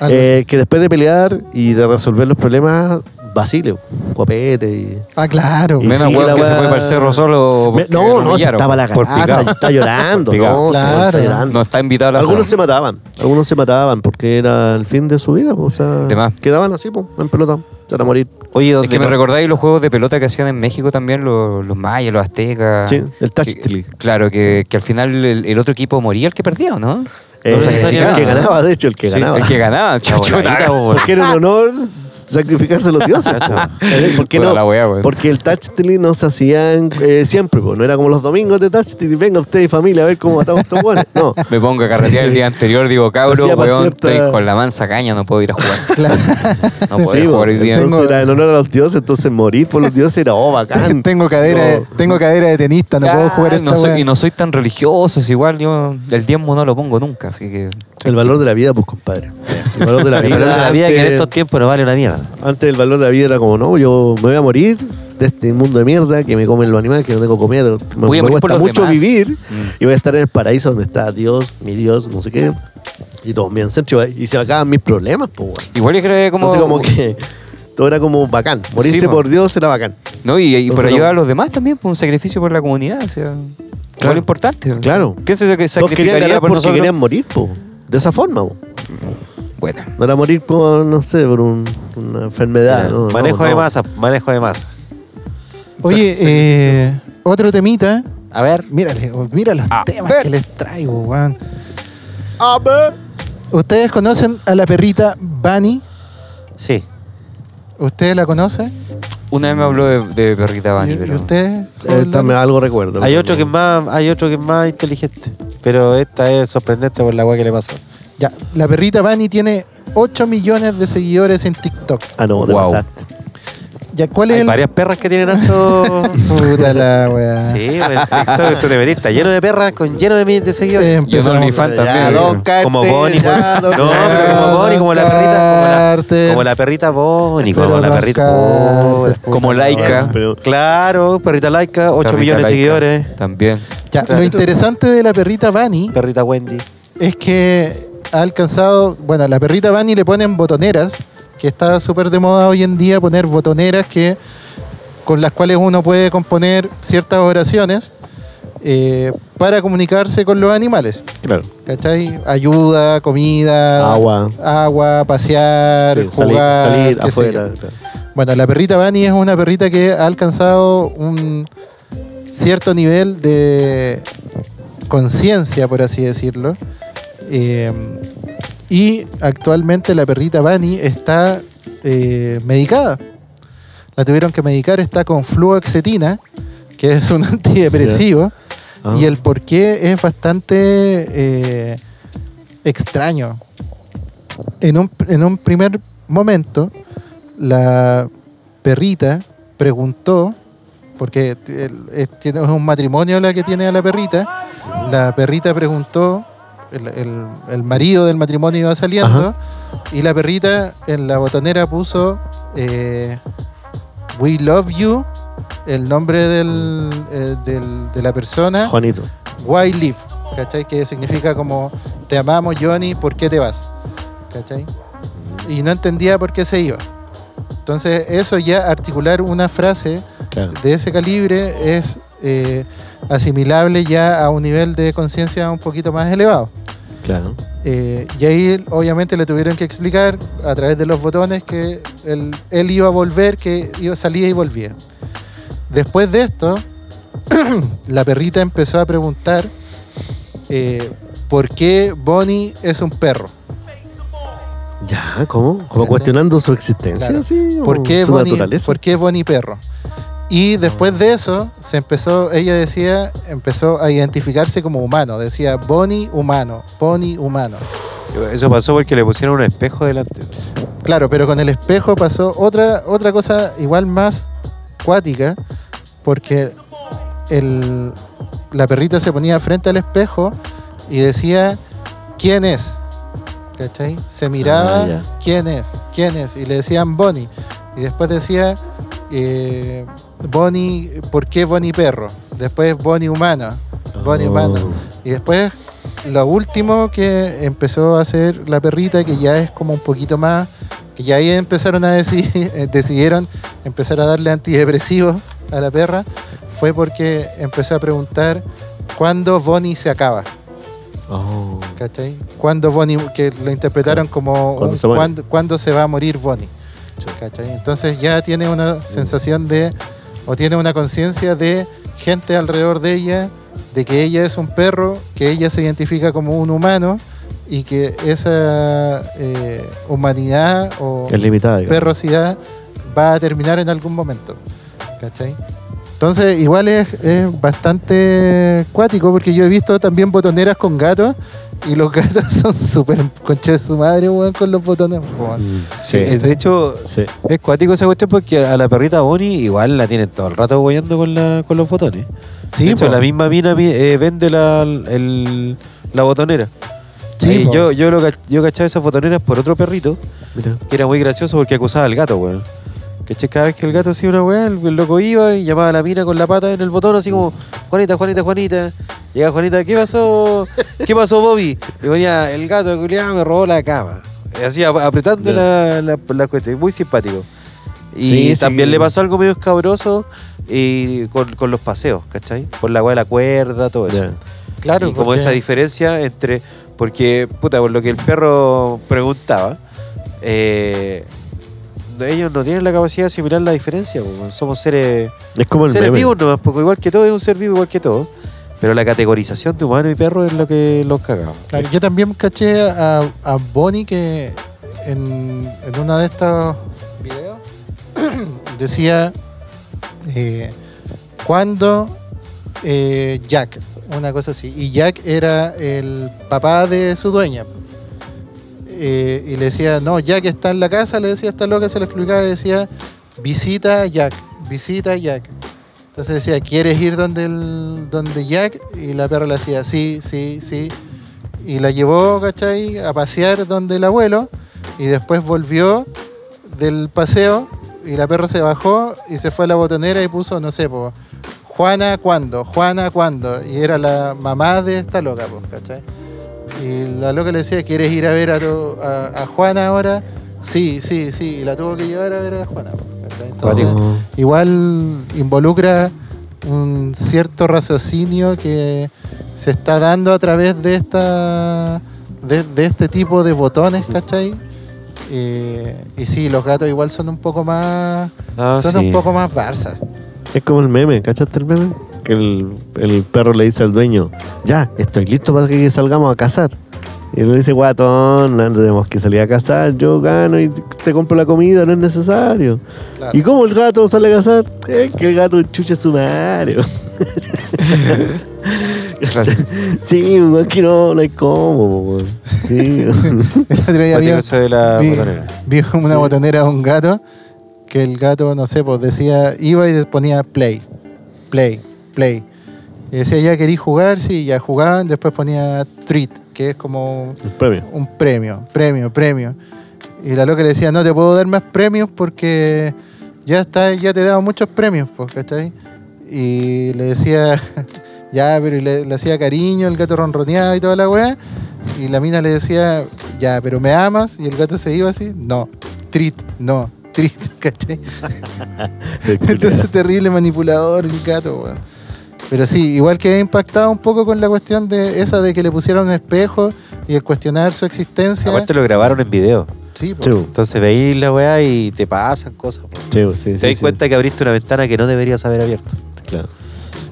Algo Eh, que después de pelear y de resolver los problemas, vacile, guapete y... Ah, claro. Y Menos sí, la que se fue para el cerro solo. Me- porque no, no, humillaron, estaba la picado. está *laughs* llorando, no, Claro. está llorando. No está invitado a la Algunos zona. se mataban, algunos se mataban porque era el fin de su vida, o sea, quedaban así, pues, en pelota, se van a morir. Oye, Es ¿dónde que me recordáis los juegos de pelota que hacían en México también, los, los mayas, los aztecas. Sí, el touch. Claro, que, que al final el, el otro equipo moría el que perdía, ¿o ¿no? Eh, No se el que ganaba, de hecho, el que Sí, ganaba. El que ganaba, *laughs* po, *laughs* Porque era un honor sacrificarse a los dioses. *laughs* Eh, ¿Por qué no? la wea, weón. Porque el touch Tili no se hacía en- eh, siempre, pues, no era como los domingos de touch Tili, venga usted y familia a ver cómo matamos estos buenos. No. *laughs* Me pongo a carretear el día anterior, digo, cabro, weón, cierta- estoy con la mansa caña, no puedo ir a jugar. *laughs* Claro. No puedo Sí, ir a po, jugar hoy día. entonces era en honor a los dioses, entonces morir por los dioses era, oh, bacán. tengo cadera, No. tengo cadera de tenista, no puedo jugar Ah, esta no soy- wea. Y no soy tan religioso, es igual, yo el diezmo no lo pongo nunca, así que... El valor de la vida, pues, compadre. El valor de la *laughs* El vida. valor de la vida que en estos tiempos no vale una mierda. Antes el valor de la vida era como, no, yo me voy a morir de este mundo de mierda que me comen los animales, que no tengo comida, me, Voy a me por cuesta mucho demás. vivir Mm. y voy a estar en el paraíso donde está Dios, mi Dios, no sé qué. Y todos me centro y se acaban mis problemas, pues. Igual yo creo que como... Entonces como que todo era como bacán. Morirse Sí, por Dios era bacán. No, y, y por ayudar no. a los demás también, pues un sacrificio por la comunidad, o sea... Claro. Igual importante. Claro. ¿Qué se que Todos querían sacrificaría por porque nosotros? querían morir, po. De esa forma. Bueno. No era morir por, no sé, por un- una enfermedad. ¿no? manejo No, de no. masa, manejo de masa. Oye, eh, otro temita. A ver. Mírale, mira los A temas ver. que les traigo, weón. A ver. ¿Ustedes conocen a la perrita Bunny? Sí. ¿Ustedes la conocen? Una vez me habló de, de perrita Bani, ¿Y, y pero... ustedes? Eh, esta me- algo recuerdo. Hay otro que es más, hay otro que es más inteligente. Pero esta es sorprendente por la weá que le pasó. Ya, la perrita Bunny tiene 8 millones de seguidores en TikTok. Ah, no, te Wow. pasaste. Ya, ¿cuál es Hay el...? varias perras que tienen harto. *laughs* Puta la weá. sí, bueno, esto, esto te metiste, está lleno de perras con lleno de, de seguidores. Eh, Yo empezamos. no Carter, como Bonnie, ya, no, pero como Bonnie, como la perrita, como la, Carter. como la perrita Bonnie, como la perrita Bonnie. Como la laica. Claro, perrita laica, 8 Perrita millones de seguidores. También. Ya, Claro. lo interesante de la perrita Bunny Perrita Wendy. es que ha alcanzado, bueno, a la perrita Bunny le ponen botoneras que está súper de moda hoy en día poner botoneras que con las cuales uno puede componer ciertas oraciones eh, para comunicarse con los animales. Claro. ¿Cachai? Ayuda, comida, Agua. agua, pasear, Sí, salir, jugar, salir afuera. yo. Bueno, la perrita Bunny es una perrita que ha alcanzado un cierto nivel de conciencia, por así decirlo. Eh, y actualmente la perrita Bunny está eh, medicada. La tuvieron que medicar, está con fluoxetina, que es un *laughs* antidepresivo. Ah. Y el por qué es bastante eh, extraño. En un, en un primer momento, la perrita preguntó, porque el- es, tiene- es un matrimonio la que tiene a la perrita, la perrita preguntó, el, el- el marido del matrimonio iba saliendo, y la perrita en la botonera puso eh, We love you, el nombre del, eh, del- de la persona, Juanito. Why Live, ¿cachai? Que significa como te amamos Johnny, ¿por qué te vas? ¿Cachai? Y no entendía por qué se iba. Entonces eso ya articular una frase Claro. de ese calibre es eh, asimilable ya a un nivel de conciencia un poquito más elevado. Claro. Eh, y ahí obviamente le tuvieron que explicar a través de los botones que él, él iba a volver, que iba, salía y volvía. Después de esto, *clears throat* la perrita empezó a preguntar eh, por qué Bonnie es un perro. Ya, ¿cómo? Como cuestionando su existencia, Claro. sí, ¿Por qué, su Bonnie, naturaleza. ¿Por qué Bonnie perro? Y después de eso, se empezó, ella decía, empezó a identificarse como humano. Decía Bonnie humano, Bonnie humano. Eso pasó porque le pusieron un espejo delante. Claro, pero con el espejo pasó otra, otra cosa igual más cuática, porque el, la perrita se ponía frente al espejo y decía, ¿quién es? ¿Cachai? Se miraba, Ah. ¿quién es? ¿Quién es? Y le decían Bonnie. Y después decía, eh, Bonnie, ¿por qué Bonnie perro? Después Bonnie humano, Bonnie Oh. humano. Y después, lo último que empezó a hacer la perrita, que ya es como un poquito más, que ya ahí empezaron a decir, *laughs* eh, decidieron empezar a darle antidepresivos a la perra, fue porque empezó a preguntar cuándo Bonnie se acaba. Oh. ¿Cachai? ¿Cuándo Bonnie, que lo interpretaron como ¿Cuándo un- se muere? ¿cuándo, cuándo se va a morir Bonnie? Entonces ya tiene una sensación de, o tiene una conciencia de gente alrededor de ella, de que ella es un perro, que ella se identifica como un humano y que esa eh, humanidad o Es limitada. digamos. perrosidad va a terminar en algún momento. ¿Cachai? Entonces, igual es, es bastante cuático porque yo he visto también botoneras con gatos y los gatos *laughs* son súper concha de su madre, weón, con los botones. weón. Mm, Sí, eh, de hecho, Sí. es cuático esa cuestión porque a la perrita Bonnie igual la tienen todo el rato boyando con, la, con los botones. Sí, de hecho, po. la misma mina eh, vende la, el- la botonera. Sí, Ahí yo, yo, lo, ca- yo cachaba esas botoneras por otro perrito Mira. que era muy gracioso porque acusaba al gato, weón. ¿Cachai? Cada vez que el gato hacía una weá, el, el loco iba y llamaba a la mina con la pata en el botón, así como, Juanita, Juanita, Juanita. Llega Juanita, ¿qué pasó? ¿Qué pasó, Bobby? Y ponía, el gato culiado me robó la cama. Y así ap- apretando la, la, la cuestión, muy simpático. Y Sí, sí. también le pasó algo medio escabroso y con, con los paseos, ¿cachai? Por la weá de la cuerda, todo eso. Claro, y como esa diferencia entre. Porque, puta, por lo que el perro preguntaba, eh, ellos no tienen la capacidad de asimilar la diferencia. po, Somos seres, Es como el seres meme. vivos nomás, porque igual que todo es un ser vivo igual que todo. Pero la categorización de humano y perro es lo que los cagaba. Claro, yo también caché a, a Bonnie que en, en uno de estos videos *coughs* decía eh, cuando eh, Jack, una cosa así, y Jack era el papá de su dueña. Eh, y le decía, no, Jack está en la casa, le decía esta loca, se lo explicaba y decía, visita a Jack, visita a Jack. Entonces decía, ¿quieres ir donde, el, donde Jack? Y la perra le decía, sí, sí, sí. Y la llevó, ¿cachai? A pasear donde el abuelo. Y después volvió del paseo y la perra se bajó y se fue a la botonera y puso, no sé, po, Juana, ¿cuándo? Juana, ¿cuándo? Y era la mamá de esta loca, po, ¿cachai? Y la loca le decía, ¿quieres ir a ver a, tu- a, a Juana ahora? Sí, sí, sí. Y la tuvo que llevar a ver a Juana. Entonces, igual involucra un cierto raciocinio que se está dando a través de esta de, de este tipo de botones, ¿cachai? Eh, y sí, los gatos igual son un poco más Ah, son sí. un poco más Barça. Es como el meme, ¿cachaste el meme? Que el, el perro le dice al dueño, ya, estoy listo para que salgamos a cazar. Y él le dice, guatón, no tenemos que salir a cazar, yo gano y te compro la comida, no es necesario. Claro. ¿Y cómo el gato sale a cazar? Es que el gato chucha su Mario. *laughs* sí, que no, no hay cómo. Sí. *laughs* El otro día vi, eso de la vi- botonera. vi una Sí. botonera de un gato que el gato, no sé, pues decía, iba y ponía play, play, play. Y decía, ya querí jugar, sí, ya jugaban, después ponía treat, que es como premio. un premio, premio, premio. Y la loca le decía, no te puedo dar más premios porque ya está, ya te he dado muchos premios, pues, ¿cachai? Y le decía, *laughs* ya, pero le, le hacía cariño, el gato ronroneaba y toda la weá. Y la mina le decía, ya, pero me amas. Y el gato se iba así, no, treat, no, treat, *laughs* ¿cachai? *laughs* Entonces terrible manipulador el gato, weón. Pero sí, igual que he impactado un poco con la cuestión de esa de que le pusieron un espejo y el cuestionar su existencia. Aparte lo grabaron en video. Sí, po. Entonces veis la weá y te pasan cosas. po. Sí, sí, Te sí, das sí. cuenta que abriste una ventana que no deberías haber abierto. Claro.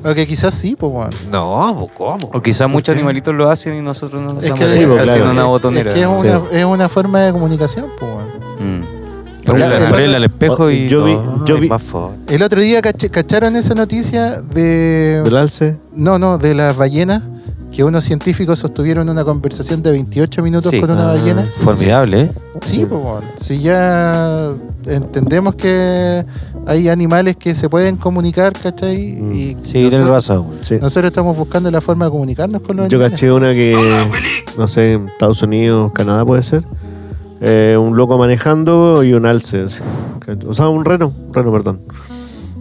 O que quizás sí, pues, weón. No, ¿cómo? O quizás muchos qué? animalitos lo hacen y nosotros no lo Es hacemos que- Sí, claro. una Es- botonera. Es que es Sí. una, es una forma de comunicación, pues, weón. Mm. El- espejo y Yo vi- yo. El otro día cacharon esa noticia de. ¿Del alce? No, no, de las ballenas. Que unos científicos sostuvieron una conversación de 28 minutos Sí. con una Ah, ballena. Formidable, ¿eh? Sí, pues, weón. Si ya entendemos que hay animales que se pueden comunicar, ¿cachai? Mm. Y Sí, tienes nosotros, razón. Sí. nosotros estamos buscando la forma de comunicarnos con los Yo animales. caché una que, no sé, en Estados Unidos, Canadá puede ser. Eh, un loco manejando y un alce. así. O sea, un reno, un reno, perdón.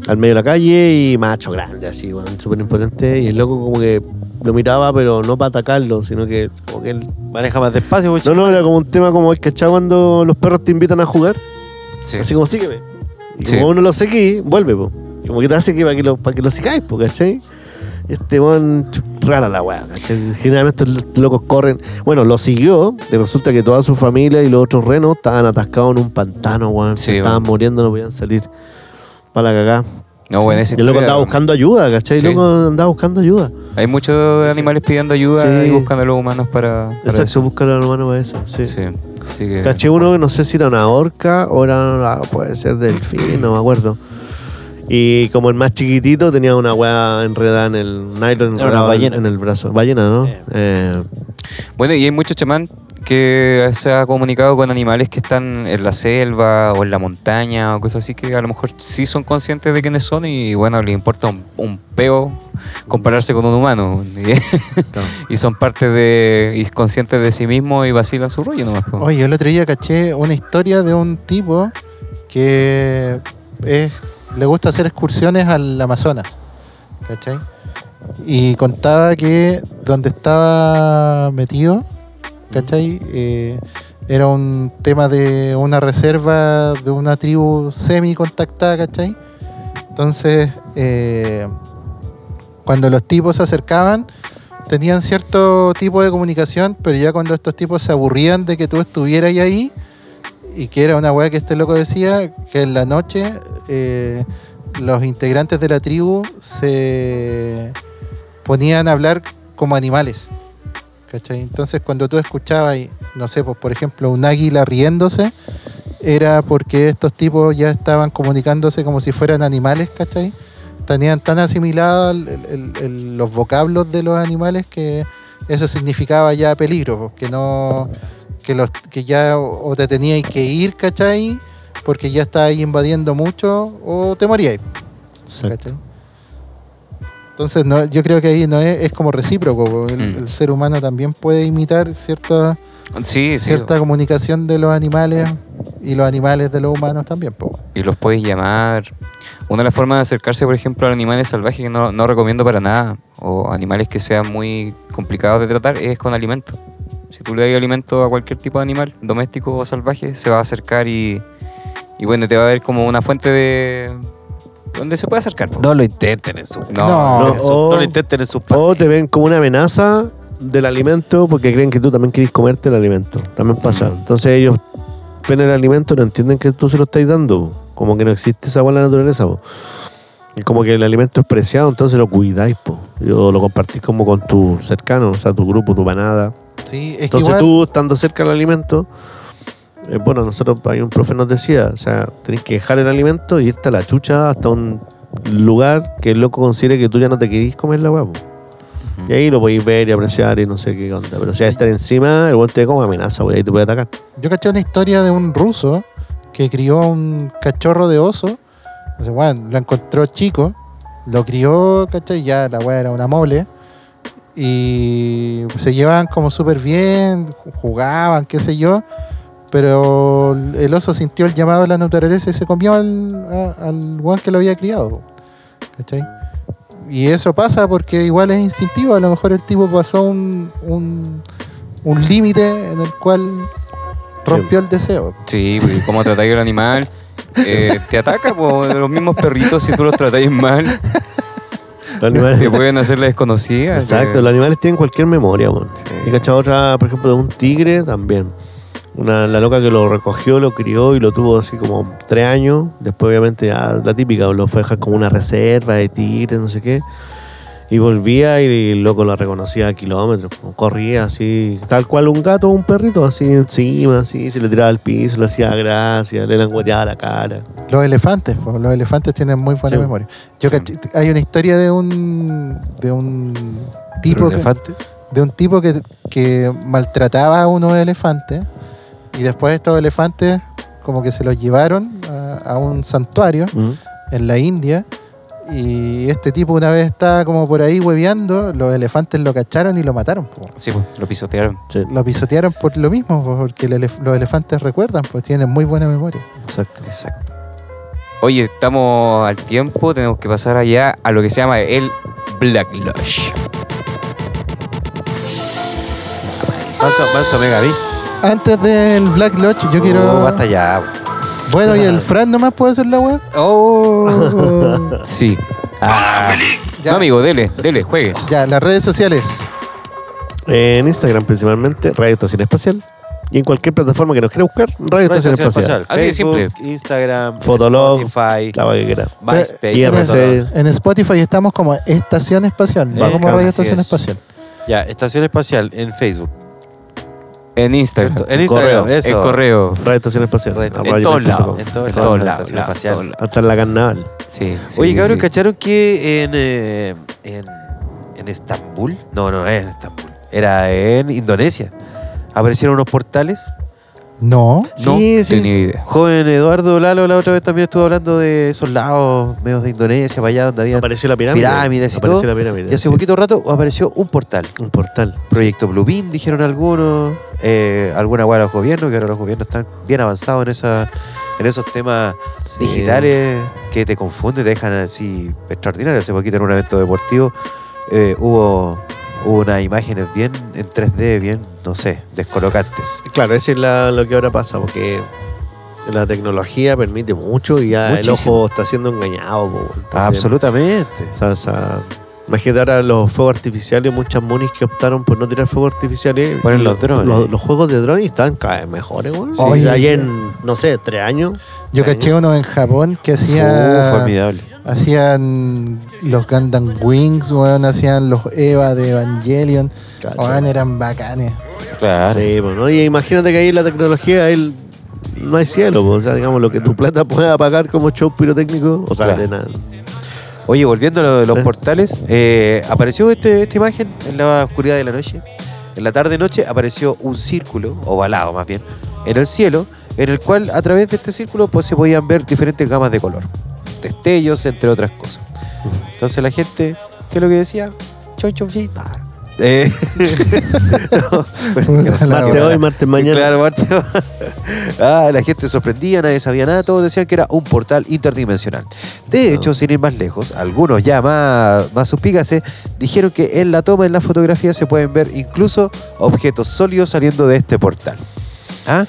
Al medio de la calle y macho grande, así, weón, súper imponente. Y el loco como que lo miraba, pero no para atacarlo, sino que como que él... Maneja más despacio, pues, No, no, era como un tema como el cachado cuando los perros te invitan a jugar. Sí. Así como sígueme. Y Sí. como uno lo seguí, vuelve, po. Y como que te hace que para que lo, para que lo sigáis, po, ¿cachai? Este weón rara la weá. Generalmente los locos corren. Bueno, lo siguió, y resulta que toda su familia y los otros renos estaban atascados en un pantano, weón. Sí, estaban muriendo, no podían salir. Para la cagá. No, bueno, esa Y el loco andaba buscando ayuda, ¿cachai? Sí. El loco andaba buscando ayuda. Hay muchos animales pidiendo ayuda Sí. y buscando a los humanos para, para Exacto, eso. buscar a la mano para eso. Sí. Sí. Que- Caché uno que no sé si era una orca o era una- puede ser delfín, no me acuerdo. Y como el más chiquitito tenía una weá enredada en el nylon enredado en- ballena. en el brazo. Ballena, ¿no? Eh. Eh, Bueno, y hay muchos chamán que se ha comunicado con animales que están en la selva o en la montaña o cosas así que a lo mejor sí son conscientes de quiénes son y bueno, les importa un, un peo compararse con un humano. Y, *laughs* y son parte de. y conscientes de sí mismos y vacilan su rollo nomás. Oye, el otro día caché una historia de un tipo que es, le gusta hacer excursiones al Amazonas. ¿Cachai? Y contaba que donde estaba metido, ¿cachai? Eh, era un tema de una reserva de una tribu semi-contactada, ¿cachai? Entonces, eh, cuando los tipos se acercaban, tenían cierto tipo de comunicación, pero ya cuando estos tipos se aburrían de que tú estuvieras ahí, y que era una weá que este loco decía, que en la noche eh, los integrantes de la tribu se ponían a hablar como animales. Entonces cuando tú escuchabas, no sé, pues por ejemplo, un águila riéndose, era porque estos tipos ya estaban comunicándose como si fueran animales, ¿cachai? Tenían tan asimilados los vocablos de los animales que eso significaba ya peligro, pues, que no que los que ya o o te teníais que ir, ¿cachai? Porque ya estabas invadiendo mucho o te moríais. Entonces no, yo creo que ahí no es, es como recíproco, el, Mm. el ser humano también puede imitar cierta, Sí, sí. cierta comunicación de los animales y los animales de los humanos también. po. Y los puedes llamar. Una de las formas de acercarse, por ejemplo, a animales salvajes que no, no recomiendo para nada, o animales que sean muy complicados de tratar, es con alimentos. Si tú le das alimento a cualquier tipo de animal, doméstico o salvaje, se va a acercar y, y bueno, te va a ver como una fuente de... donde se puede acercar. No lo intenten en su No, No. su- o- no lo intenten en sus O te ven como una amenaza del alimento porque creen que tú también querés comerte el alimento. También pasa. Mm. Entonces ellos ven el alimento, no entienden que tú se lo estás dando. Como que no existe esa agua en la naturaleza. po. Y como que el alimento es preciado, entonces lo cuidáis. Po. Y O lo compartís como con tu cercano, o sea, tu grupo, tu manada. Sí, es que Entonces igual, tú, estando cerca del alimento, eh, bueno, nosotros, hay un profe nos decía, o sea, tenés que dejar el alimento y irte a la chucha hasta un lugar que el loco considere que tú ya no te querís comer la huevo. Y ahí lo podéis ver y apreciar y no sé qué onda. Pero si hay estar encima, el buen te como amenaza, güey, ahí te puede atacar. yo caché una historia de un ruso que crió un cachorro de oso. Sea, bueno, lo encontró chico, lo crió, ¿cachai? Ya la weá era una mole. Y se llevaban como súper bien, ju- jugaban, qué sé yo. Pero el oso sintió el llamado de la naturaleza y se comió al, a- al weón que lo había criado. ¿Cachai? Y eso pasa porque igual es instintivo. A lo mejor el tipo pasó un, un, un límite en el cual rompió el deseo. Sí, pues, como tratáis al animal, eh, te ataca, po, los mismos perritos, si tú los tratáis mal, Los animales, te pueden hacer la desconocida. exacto, los animales tienen cualquier memoria. Sí. Y cachado otra, por ejemplo, de un tigre también. Una, la loca que lo recogió, lo crió y lo tuvo así como tres años. Después, obviamente, ya la típica, lo fue a dejar como una reserva de tigres, no sé qué. Y volvía y el loco lo reconocía a kilómetros. Corría así, tal cual un gato o un perrito, así encima, así, se le tiraba al piso, le hacía gracia, le langueteaba la cara. Los elefantes, pues, los elefantes tienen muy buena Sí. memoria. Yo caché- hay una historia de un de un ¿Pero tipo que, de un tipo que, que maltrataba a unos elefantes y después estos elefantes como que se los llevaron a, a un santuario Mm. en la India y este tipo una vez estaba como por ahí hueveando, los elefantes lo cacharon y lo mataron. po. Sí, pues, lo pisotearon. Sí, Lo pisotearon por lo mismo, po, porque el elef- los elefantes recuerdan, pues tienen muy buena memoria. exacto. Exacto. Oye, estamos al tiempo, tenemos que pasar allá a lo que se llama el Black Lush. Manso, manso Megavis. Antes del Black Lodge, yo quiero. Oh, basta ya. Bueno, y el Fran nomás puede hacer la weá. Oh. *laughs* Sí. Ah, Ya. no, amigo, dele, dele, juegue. Ya, las redes sociales. En Instagram principalmente, Radio Estación Espacial. Y en cualquier plataforma que nos quiera buscar, Radio Estación Espacial. Así de Facebook, simple. Instagram, Fotolog, Spotify, La que quiera. MySpace. IRC. En Spotify estamos como Estación Espacial, no Eh, como claro, Radio así Estación es. Espacial. Ya, Estación Espacial en Facebook. En Instagram. En Instagram, correo. eso. El correo. Radio Estación Espacial. Radio Estación. En todos lados. En todos En lados, la estación espacial. Hasta en la carnaval. Sí, sí, Oye, cabrón, sí. ¿cacharon que en, eh, en, en Estambul? No, no, no es en Estambul. Era en Indonesia. Aparecieron unos portales. No. No Sí, sí. tenía idea. Joven Eduardo Lalo la otra vez también estuvo hablando de esos lados medios de Indonesia, para allá donde había Apareció la pirámide. pirámides y Apareció todo. la pirámide. Y hace sí. poquito rato apareció un portal. Un portal. Proyecto Bluebeam, dijeron algunos. Eh, alguna hueá de los gobiernos, que ahora los gobiernos están bien avanzados en esa en esos temas Sí. digitales que te confunden, te dejan así extraordinarios. Hace poquito en un evento deportivo eh, hubo unas imágenes bien en 3D, bien, no sé, descolocantes. Claro, eso es la- lo que ahora pasa, porque la tecnología permite mucho y ya el ojo está siendo engañado. entonces, Absolutamente. O sea, o sea, imagínate ahora los fuegos artificiales, muchas monis que optaron por no tirar fuegos artificiales. Ponen los drones. Los, los juegos de drones están cada vez mejores, güey. Sí. Oye. ayer en, no sé, tres años. Yo tres caché años. uno en Japón que Uh, hacía. formidable. Hacían los Gundam Wings, weón, hacían los Eva de Evangelion. Cacho. Weón, eran bacanes. Claro. Sí, pues, ¿no? Y imagínate que ahí la tecnología, ahí no hay cielo, pues, o sea, digamos, lo que tu plata pueda pagar como show pirotécnico, o sea, Claro. de nada. Oye, volviendo a lo de los ¿Eh? portales, eh, apareció este, esta imagen en la oscuridad de la noche. En la tarde-noche apareció un círculo, ovalado más bien, en el cielo, en el cual a través de este círculo pues, se podían ver diferentes gamas de color. Destellos, entre otras cosas. Entonces la gente, ¿qué es lo que decía? Chonchonfita. Eh, *laughs* no, Martes hoy, martes mañana. Claro, Martín. ah, la gente sorprendía, nadie sabía nada, todos decían que era un portal interdimensional. De hecho, sin ir más lejos, algunos ya más, más suspícaces dijeron que en la toma, en la fotografía, se pueden ver incluso objetos sólidos saliendo de este portal. ¿Ah?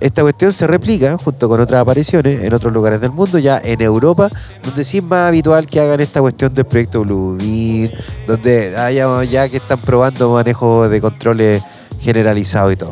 Esta cuestión se replica junto con otras apariciones en otros lugares del mundo, ya en Europa, donde sí es más habitual que hagan esta cuestión del proyecto Blue Beam, donde haya ya que están probando manejo de controles generalizados y todo.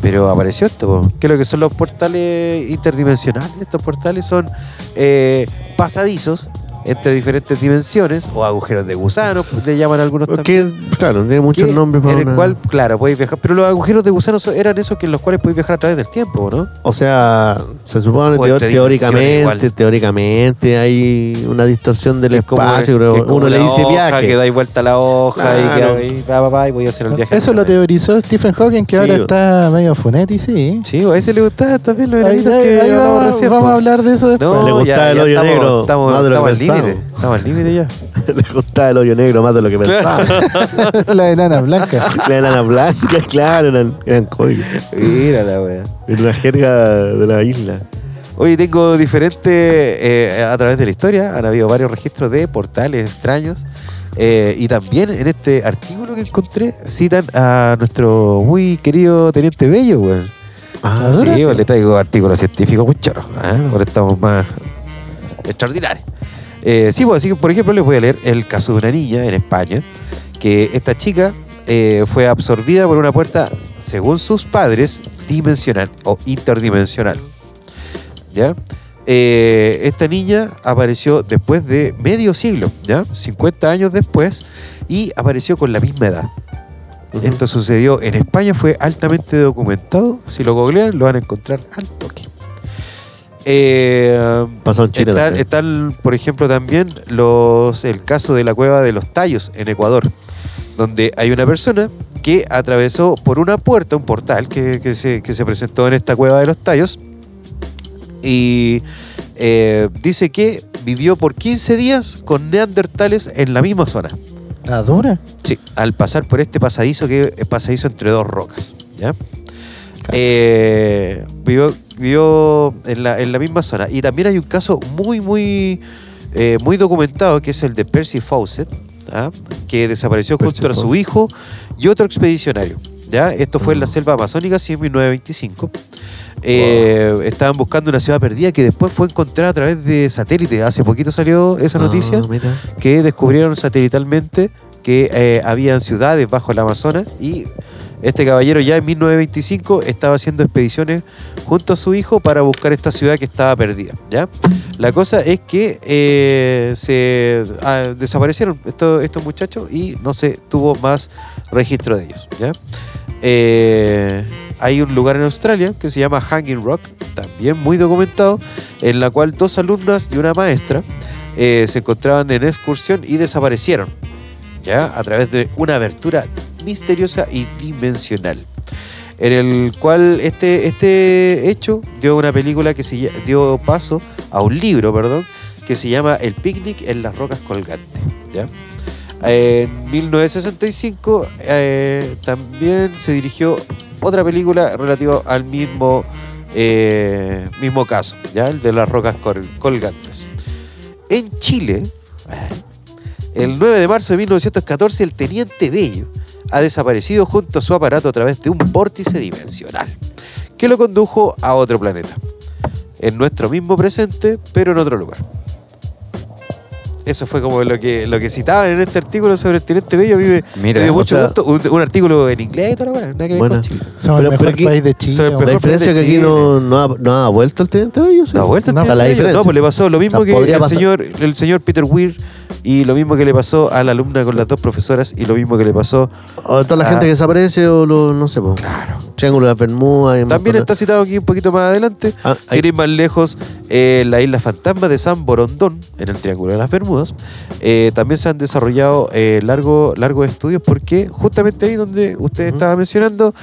Pero apareció esto, po. ¿qué es lo que son los portales interdimensionales? Estos portales son eh, pasadizos entre diferentes dimensiones, o agujeros de gusano, le llaman algunos también. Que, claro, tiene muchos nombres para En el una- cual, claro, podéis viajar. Pero los agujeros de gusano son- eran esos que en los cuales podéis viajar a través del tiempo, ¿no? O sea, se supone teóricamente, teóricamente hay una distorsión del es como- espacio, que pero es como uno le dice hoja, viaje. Que dais vuelta a la hoja y que va, va, va, y voy a hacer el viaje. Eso lo teorizó Stephen Hawking, que Sí, ahora está medio funetti, sí. Sí, a ese le gustaba también los Ahí, ahí- que ahí vamos, recién, vamos po. a hablar de eso después. No, Le gustaba ya, el hoyo negro Estamos, estamos. Límite. Estamos al límite ya. *laughs* le gustaba el hoyo negro más de lo que pensaba. *laughs* la enana blanca. *laughs* La enana blanca, claro, eran, eran códigos. Mira la wea. Era una jerga de la isla. Oye, tengo diferentes, eh, a través de la historia, han habido varios registros de portales extraños. eh, y también en este artículo que encontré citan a nuestro muy querido Teniente Bello, weón. Ah, sí, ¿sí? le traigo artículos científicos muy choros. ¿eh? Ahora estamos más extraordinarios. Eh, sí, pues así que, por ejemplo, les voy a leer el caso de una niña en España, que esta chica eh, fue absorbida por una puerta, según sus padres, dimensional o interdimensional. ¿Ya? Eh, esta niña apareció después de medio siglo, ¿ya? 50 años después, y apareció con la misma edad. Esto sucedió en España, fue altamente documentado. Si lo googlean, lo van a encontrar al toque. Eh, Pasó en Chile están, por ejemplo, también los, el caso de la cueva de los tallos en Ecuador, donde hay una persona que atravesó por una puerta, un portal que, que se, que se presentó en esta cueva de los tallos, y eh, dice que vivió por 15 días con neandertales en la misma zona. La dura. Sí, al pasar por este pasadizo que es pasadizo entre dos rocas, ¿ya? Eh, vivió vivió en, la, en la misma zona. Y también hay un caso muy, muy, eh, muy documentado que es el de Percy Fawcett, ¿ah? que desapareció Percy junto a su hijo y otro expedicionario. ¿ya? Esto fue en la Mm. selva amazónica, sí, en 1925. Eh, Estaban buscando una ciudad perdida que después fue encontrada a través de satélite. Hace poquito salió esa noticia Ah, mira. que descubrieron satelitalmente que eh, habían ciudades bajo el Amazonas y este caballero ya en 1925 estaba haciendo expediciones junto a su hijo para buscar esta ciudad que estaba perdida. ¿ya? La cosa es que eh, se ah, desaparecieron estos, muchachos y no se tuvo más registro de ellos. ¿ya? Eh, hay un lugar en Australia que se llama Hanging Rock, también muy documentado, en la cual dos alumnas y una maestra eh, se encontraban en excursión y desaparecieron, ¿ya? A través de una abertura misteriosa y dimensional. En el cual este, este hecho dio una película que se dio paso a un libro, perdón, que se llama El picnic en las rocas colgantes. ¿ya? En 1965 eh, también se dirigió otra película relativa al mismo, eh, mismo caso, ¿ya? el de las rocas col- colgantes. En Chile, el 9 de marzo de 1914, el teniente Bello ha desaparecido junto a su aparato a través de un vórtice dimensional que lo condujo a otro planeta. En nuestro mismo presente, pero en otro lugar. Eso fue como lo que, lo que citaban en este artículo sobre el teniente Bello. Me, Mira, me dio o mucho sea- gusto. Un, un artículo en inglés y toda la nada que ver con Chile. El mejor pero aquí- país de Chile. El. La diferencia es que aquí no, no, ha, no ha vuelto el teniente Bello. ¿sí? Da vuelta el No, teniente la Bello. diferencia. No, pues le pasó lo mismo O sea, que el pasar. señor, el señor Peter Weir y lo mismo que le pasó a la alumna con las dos profesoras y lo mismo que le pasó. O toda la gente que desaparece o lo, no sé, po. Claro. Triángulo de las Bermudas. También está citado aquí un poquito más adelante. Ah, Sin hay- ir más lejos, eh, la isla fantasma de San Borondón, en el Triángulo de las Bermudas. Eh, también se han desarrollado eh, largo- largos estudios porque justamente ahí donde usted estaba mencionando,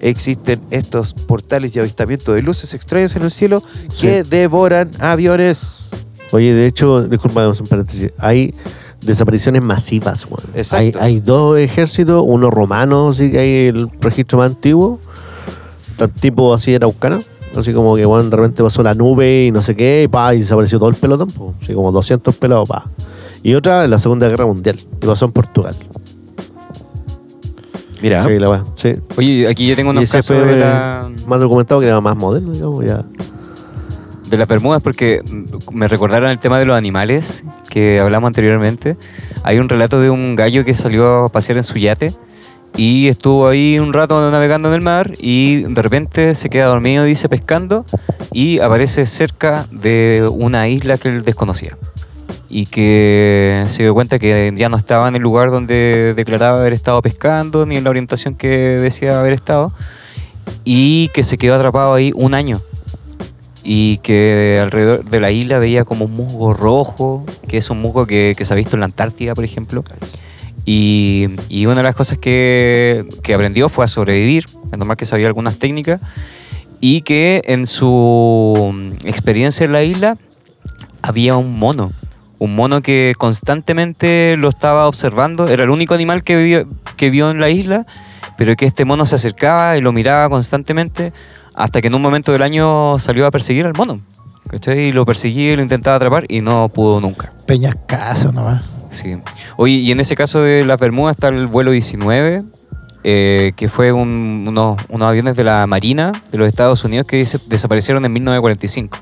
existen estos portales y avistamientos de luces extrañas en el cielo que devoran aviones. Oye, de hecho, disculpa, un paréntesis. Hay desapariciones masivas, weón. Exacto. Hay, hay dos ejércitos, uno romano, sí que hay el registro más antiguo, tan tipo así araucana, así como que bueno, de repente pasó la nube y no sé qué, y pa, y desapareció todo el pelotón, po. así como 200 pelados, pa. Y otra en la Segunda Guerra Mundial, y pasó en Portugal. Mira, la sí. Oye, aquí yo tengo unos casos de, la, más documentado que era más moderno, digamos, ya. De las Bermudas porque me recordaron el tema de los animales que hablamos anteriormente. Hay un relato de un gallo que salió a pasear en su yate y estuvo ahí un rato navegando en el mar y de repente se queda dormido, dice, pescando y aparece cerca de una isla que él desconocía. Y que se dio cuenta que ya no estaba en el lugar donde declaraba haber estado pescando, ni en la orientación que decía haber estado, y que se quedó atrapado ahí un año y que alrededor de la isla veía como un musgo rojo, que es un musgo que, se ha visto en la Antártida, por ejemplo. Y, y una de las cosas que, que aprendió fue a sobrevivir, es normal que sabía algunas técnicas, y que en su experiencia en la isla había un mono, un mono que constantemente lo estaba observando, era el único animal que, vio- que vio en la isla, pero que este mono se acercaba y lo miraba constantemente hasta que en un momento del año salió a perseguir al mono. ¿cachai? Y lo perseguía y lo intentaba atrapar y no pudo nunca. Peñascaso nomás. Sí. Oye, y en ese caso de las Bermudas está el vuelo 19, eh, que fue un- unos, unos aviones de la Marina de los Estados Unidos que dice- desaparecieron en 1945,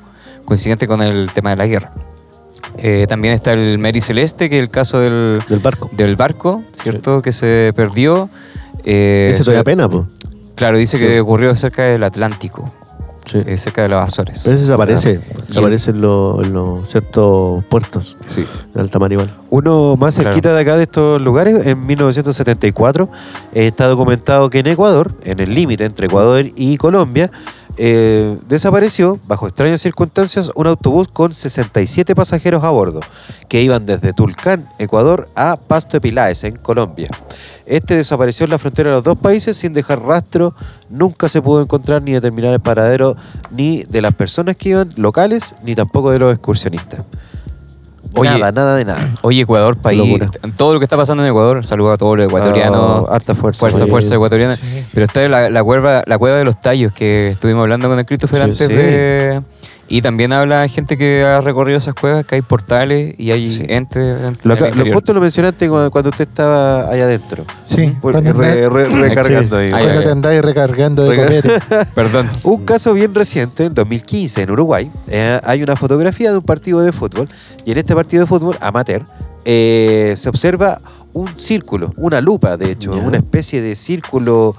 coincidente con el tema de la guerra. Eh, también está el Mary Celeste, que es el caso del, Del barco. del barco, ¿cierto? Que se perdió. Eh, Ese todavía pena, pues. Claro, dice Sí. que ocurrió cerca del Atlántico, Sí. eh, cerca de los Azores. Pero ese desaparece. Desaparece en los, ciertos puertos Sí. de alta mar igual. Uno más Claro. cerquita de acá de estos lugares, en 1974, eh, está documentado que en Ecuador, en el límite entre Ecuador y Colombia, eh, desapareció, bajo extrañas circunstancias, un autobús con 67 pasajeros a bordo, que iban desde Tulcán, Ecuador, a Pasto de Pilaes, en Colombia. Este desapareció en la frontera de los dos países sin dejar rastro, nunca se pudo encontrar ni determinar el paradero ni de las personas que iban locales, ni tampoco de los excursionistas. Oye, nada, nada de nada. Oye, Ecuador, país. Locura. Todo lo que está pasando en Ecuador, saludo a todos los ecuatorianos. Ah, harta fuerza. Fuerza, fuerza ecuatoriana. Sí. Pero está la, la, cueva, la cueva de los tallos que estuvimos hablando con el Christopher Sí, antes sí. de. Y también habla gente que ha recorrido esas cuevas, que hay portales y hay Sí. entes. en Lo, lo justo lo mencionaste cuando, cuando usted estaba allá adentro. Sí, Por- cuando, re- andá- re- recargando ahí. Ay, cuando te andáis recargando de Recar- copete. *laughs* Perdón. Un caso bien reciente, en 2015, en Uruguay, eh, hay una fotografía de un partido de fútbol y en este partido de fútbol amateur eh, se observa un círculo, una lupa, de hecho, una especie de círculo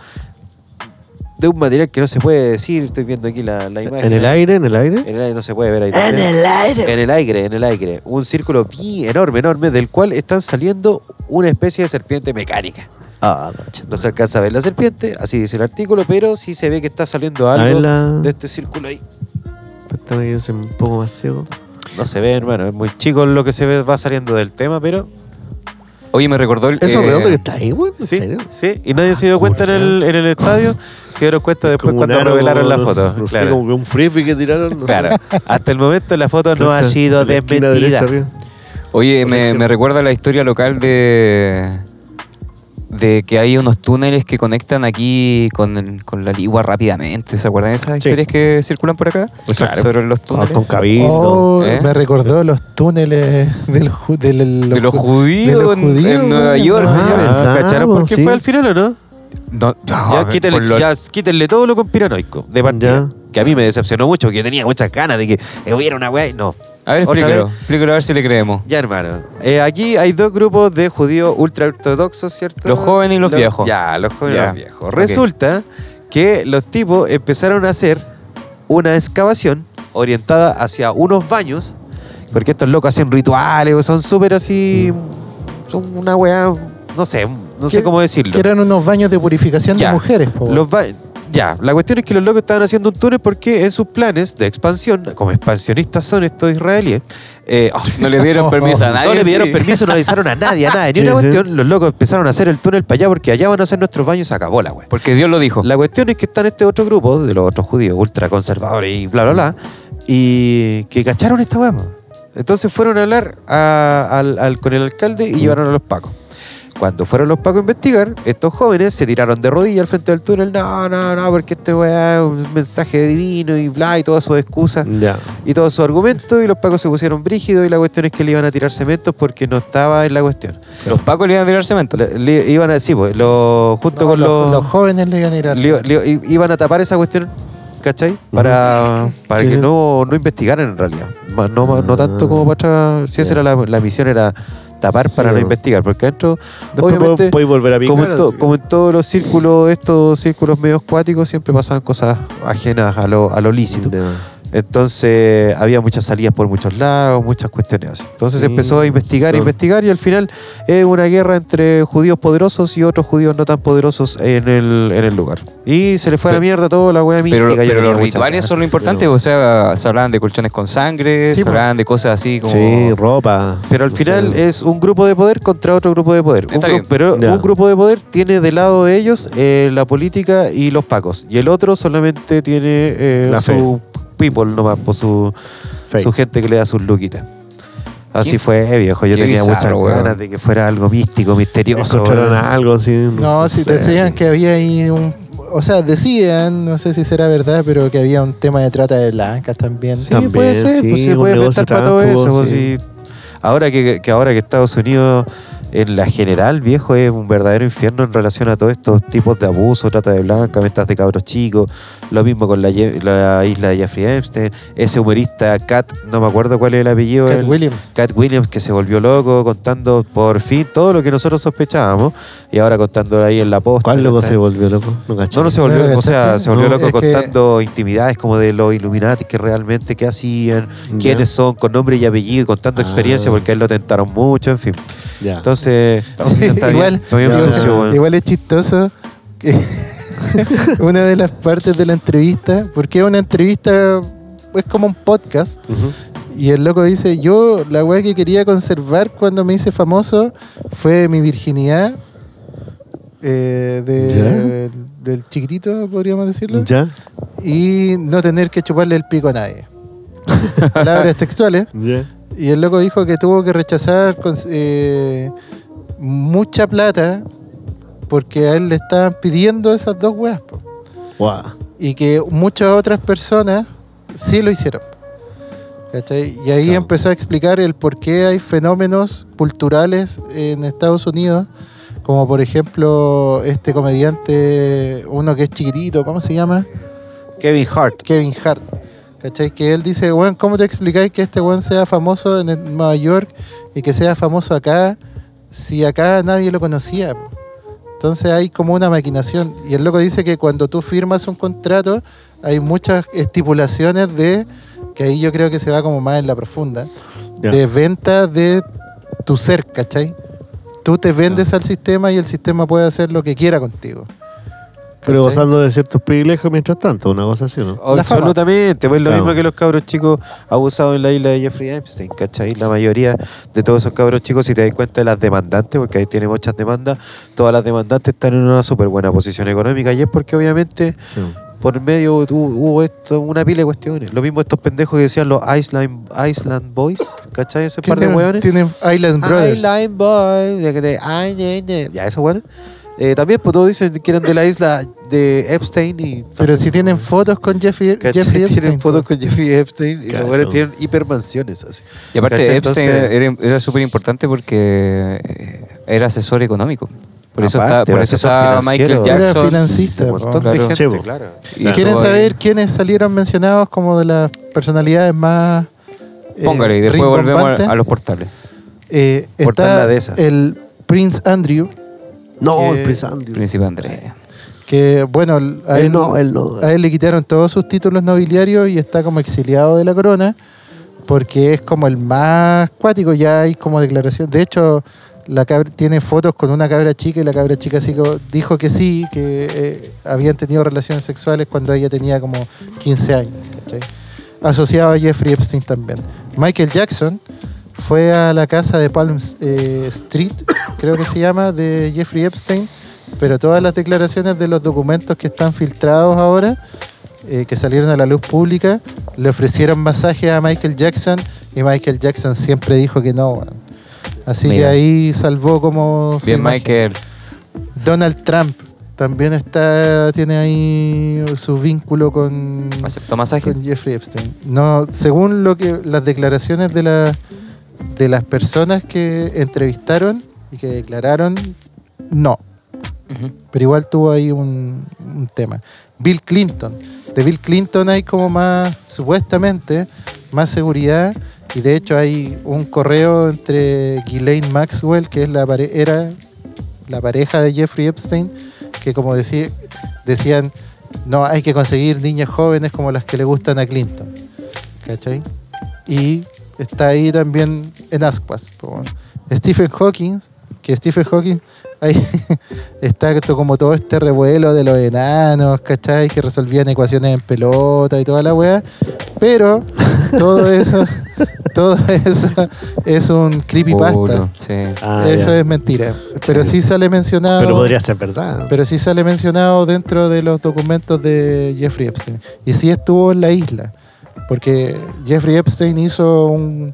de un material que no se puede decir. Estoy viendo aquí la, la imagen. ¿En el aire? ¿En el aire? En el aire no se puede ver ahí. también. aire. En el aire, en el aire. Un círculo bien enorme, enorme, del cual están saliendo una especie de serpiente mecánica. Ah. No se alcanza a ver la serpiente, así dice el artículo, pero sí se ve que está saliendo algo la- de este círculo ahí. Espérame que yo soy un poco más ciego. No se ve, hermano, es muy chico lo que se ve, va saliendo del tema, pero Oye, me recordó el. Eso eh, redondo que está ahí, güey. ¿En sí, serio? sí. Y nadie se dio cuenta en el, en el estadio, se dieron cuenta después cuando aro, revelaron la no- foto. No sé, claro. como que un frisbee que tiraron. no sé. Claro. Hasta el momento la foto no ha sido desmentida. Oye, O sea me, me recuerda la historia local de. De que hay unos túneles que conectan aquí con, con la Ligua rápidamente. ¿Se acuerdan de esas Sí. historias que circulan por acá? Exacto. Sobre los túneles. con cabildo. Oh, ¿eh? Me recordó los túneles de los, ju- de los, De los ju- judíos de los en- judíos, en Nueva. York. Ah, verdad, ¿Cacharon por pues, qué sí. fue al final o no? No, ya, quítenle, por lo- ya quítenle todo lo conspiranoico de partida. Que a mí me decepcionó mucho, porque yo tenía muchas ganas de que hubiera una weá. y No. A ver, explícalo. Explícalo a ver si le creemos. Ya, hermano. Eh, aquí hay dos grupos de judíos ultra ortodoxos, ¿cierto? Los jóvenes y los viejos. Ya, los jóvenes y los viejos. Resulta que los tipos empezaron a hacer una excavación orientada hacia unos baños, porque estos locos hacen rituales, son súper así. Son una weá. No sé, no sé cómo decirlo. Que eran unos baños de purificación Ya. de mujeres. po. Los ba- ya, la cuestión es que los locos estaban haciendo un túnel porque en sus planes de expansión, como expansionistas son estos israelíes, eh, oh, *laughs* No le dieron permiso a nadie. no le pidieron sí. permiso, no le avisaron a nadie, a nadie. Ni Sí, una sí. cuestión, los locos empezaron a hacer el túnel para allá porque allá van a hacer nuestros baños, se acabó la wea. Porque Dios lo dijo. La cuestión es que están este otro grupo de los otros judíos ultraconservadores y bla, bla, bla, y que cacharon esta wea. Entonces fueron a hablar a- al- al- con el alcalde y llevaron a los pacos. Cuando fueron los pacos a investigar, estos jóvenes se tiraron de rodillas al frente del túnel. No, no, no, porque este weá es un mensaje divino y bla, y todas sus excusas Ya. y todos sus argumentos. Y los pacos se pusieron brígidos. Y la cuestión es que le iban a tirar cementos porque no estaba en la cuestión. Los pacos le iban a tirar cemento. Le, le iban a decir, pues, lo- junto No, con los, los. los jóvenes le iban a ir a le- iban a tapar esa cuestión, ¿cachai? Para, para Sí. que no, no investigaran en realidad. No, no tanto como para. Si esa era la, la misión, era tapar Sí, para no investigar. Porque adentro, Después obviamente, volver a picar. como en, to- como en todos los círculos, estos círculos medios cuáticos, siempre pasaban cosas ajenas a lo, a lo lícito. Entonces había muchas salidas por muchos lados, muchas cuestiones así. Entonces Sí, se empezó a investigar, son- investigar y al final es una guerra entre judíos poderosos y otros judíos no tan poderosos en el, en el lugar. Y se le fue a la mierda toda la wea. Pero, pero los rituales ganas. son lo importante, Pero- o sea, se hablaban de colchones con sangre, Sí, se hablaban de cosas así como... Sí, ropa. Pero al no final sé. es un grupo de poder contra otro grupo de poder. Un pero un grupo de poder tiene de lado de ellos eh, la política y los pacos. Y el otro solamente tiene eh, La su people nomás, por su, Fake. su gente que le da sus luquitas. Así Qué- fue, eh, viejo. Yo qué tenía bizarro, muchas weón. ganas de que fuera algo místico, misterioso. Algo así. No, si te decían que había ahí un. O sea, decían, no sé si será verdad, pero que había un tema de trata de blancas también. Sí, También, puede ser, pues sí, se un puede negocio inventar para todo eso. pues. Ahora que, que ahora que Estados Unidos en la general, viejo, es un verdadero infierno en relación a todos estos tipos de abuso, trata de blanca, ventas de cabros chicos, lo mismo con la, isla de Jeffrey Epstein, ese humorista Cat, no me acuerdo cuál es el apellido. Cat el- Williams. Cat Williams que se volvió loco contando por fin todo lo que nosotros sospechábamos y ahora contando ahí en la posta. ¿Cuál loco se volvió loco? No. No, no se volvió, No, o sea, se volvió No, loco que- contando intimidades como de los Illuminati que realmente qué hacían, quiénes son, con nombre y apellido, y contando Ah. experiencia porque a él lo tentaron mucho, en fin. Ya. Entonces, está igual, bien, está bien igual- sucio, weón. igual es chistoso que *laughs* una de las partes de la entrevista, porque es una entrevista, es como un podcast, y el loco dice, yo la weá que quería conservar cuando me hice famoso fue mi virginidad eh, de- del chiquitito, podríamos decirlo, ¿Ya? y no tener que chuparle el pico a nadie. *laughs* Palabras textuales. Y el loco dijo que tuvo que rechazar con- eh, mucha plata porque a él le estaban pidiendo esas dos weas. Guau. Y que muchas otras personas sí lo hicieron. ¿Cachai? Y ahí empezó a explicar el por qué hay fenómenos culturales en Estados Unidos, como por ejemplo este comediante, uno que es chiquitito, ¿cómo se llama? Kevin Hart. Kevin Hart. ¿Cachai? Que él dice, weón, ¿cómo te explicáis que este weón sea famoso en Nueva York y que sea famoso acá si acá nadie lo conocía? Entonces hay como una maquinación. Y el loco dice que cuando tú firmas un contrato hay muchas estipulaciones de, que ahí yo creo que se va como más en la profunda, de venta de tu ser, ¿cachai? Tú te vendes al sistema y el sistema puede hacer lo que quiera contigo. Pero ¿cachai? gozando de ciertos privilegios mientras tanto, una cosa así, ¿no? Absolutamente, pues lo Claro. mismo que los cabros chicos abusados en la isla de Jeffrey Epstein, ¿cachai? La mayoría de todos esos cabros chicos, si te das cuenta de las demandantes, porque ahí tiene muchas demandas, todas las demandantes están en una súper buena posición económica y es porque obviamente Sí. por medio hubo esto, una pila de cuestiones. Lo mismo estos pendejos que decían los Island, Island Boys, ¿cachai? Ese par de hueones. tienen Island Brothers. Island Boys, de, de, ay, ne, ne. ya eso bueno. Eh, también pues todos dicen que eran de la isla de Epstein y Pero si tienen fotos con Jeffrey. Jeffrey *laughs* Epstein. tienen fotos con Jeffrey Epstein y los buenos tienen hipermansiones así. Y aparte ¿Cachai? Epstein Entonces- era, era súper importante porque eh, era asesor económico. Por eso Aparte, está, por era eso está. Michael Era Jackson. financista. Un montón claro. de gente, claro. y ¿Quieren saber quiénes salieron mencionados como de las personalidades más. eh, Póngale y después volvemos a, a los portales. Eh, Portal está la de esa. el Prince Andrew, No, Que- el Prince Andrew. Príncipe Andrés. que bueno, a Él él, no, él no. a él le quitaron todos sus títulos nobiliarios y está como exiliado de la corona porque es como el más cuático, ya hay como declaración. De hecho, la cabra- tiene fotos con una cabra chica y la cabra chica así dijo que sí, que eh, habían tenido relaciones sexuales cuando ella tenía como 15 años. ¿cachai? Asociado a Jeffrey Epstein también. Michael Jackson fue a la casa de Palm eh, Street, creo que se llama, de Jeffrey Epstein, pero todas las declaraciones de los documentos que están filtrados ahora eh, que salieron a la luz pública le ofrecieron masaje a Michael Jackson y Michael Jackson siempre dijo que no. Así que ahí salvó como... Bien. Michael. Donald Trump también está tiene ahí su vínculo con, ¿Aceptó masaje? con Jeffrey Epstein. No, según lo que las declaraciones de la de las personas que entrevistaron y que declararon, no. Pero igual tuvo ahí un, un tema. Bill Clinton. De Bill Clinton hay como más, supuestamente, más seguridad. Y de hecho hay un correo entre Ghislaine Maxwell, que es la era la pareja de Jeffrey Epstein, que como decía, decían, no, hay que conseguir niñas jóvenes como las que le gustan a Clinton. ¿Cachai? Y está ahí también en ascuas. Stephen Hawking, que Stephen Hawking, ahí *laughs* está esto como todo este revuelo de los enanos, ¿cachai? Que resolvían ecuaciones en pelota y toda la weá. Pero todo eso, *laughs* todo eso es un creepypasta. Puro, sí. Ah, eso ya. es mentira. Pero sí sale mencionado. Pero podría ser verdad. Pero sí sale mencionado dentro de los documentos de Jeffrey Epstein. Y sí estuvo en la isla. Porque Jeffrey Epstein hizo un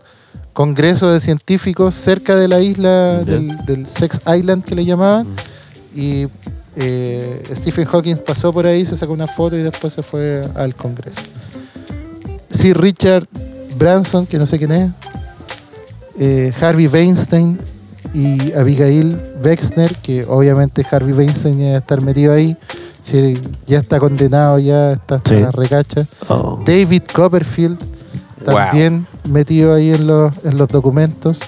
congreso de científicos cerca de la isla del, del Sex Island que le llamaban. Y eh, Stephen Hawking pasó por ahí, se sacó una foto y después se fue al congreso. Sí, Richard Branson, que no sé quién es. eh, Harvey Weinstein y Abigail Wexner, que obviamente Harvey Weinstein debe estar metido ahí. Si ya está condenado, ya está hasta Sí. la recacha. Oh. David Copperfield, también metido ahí en los, en los documentos.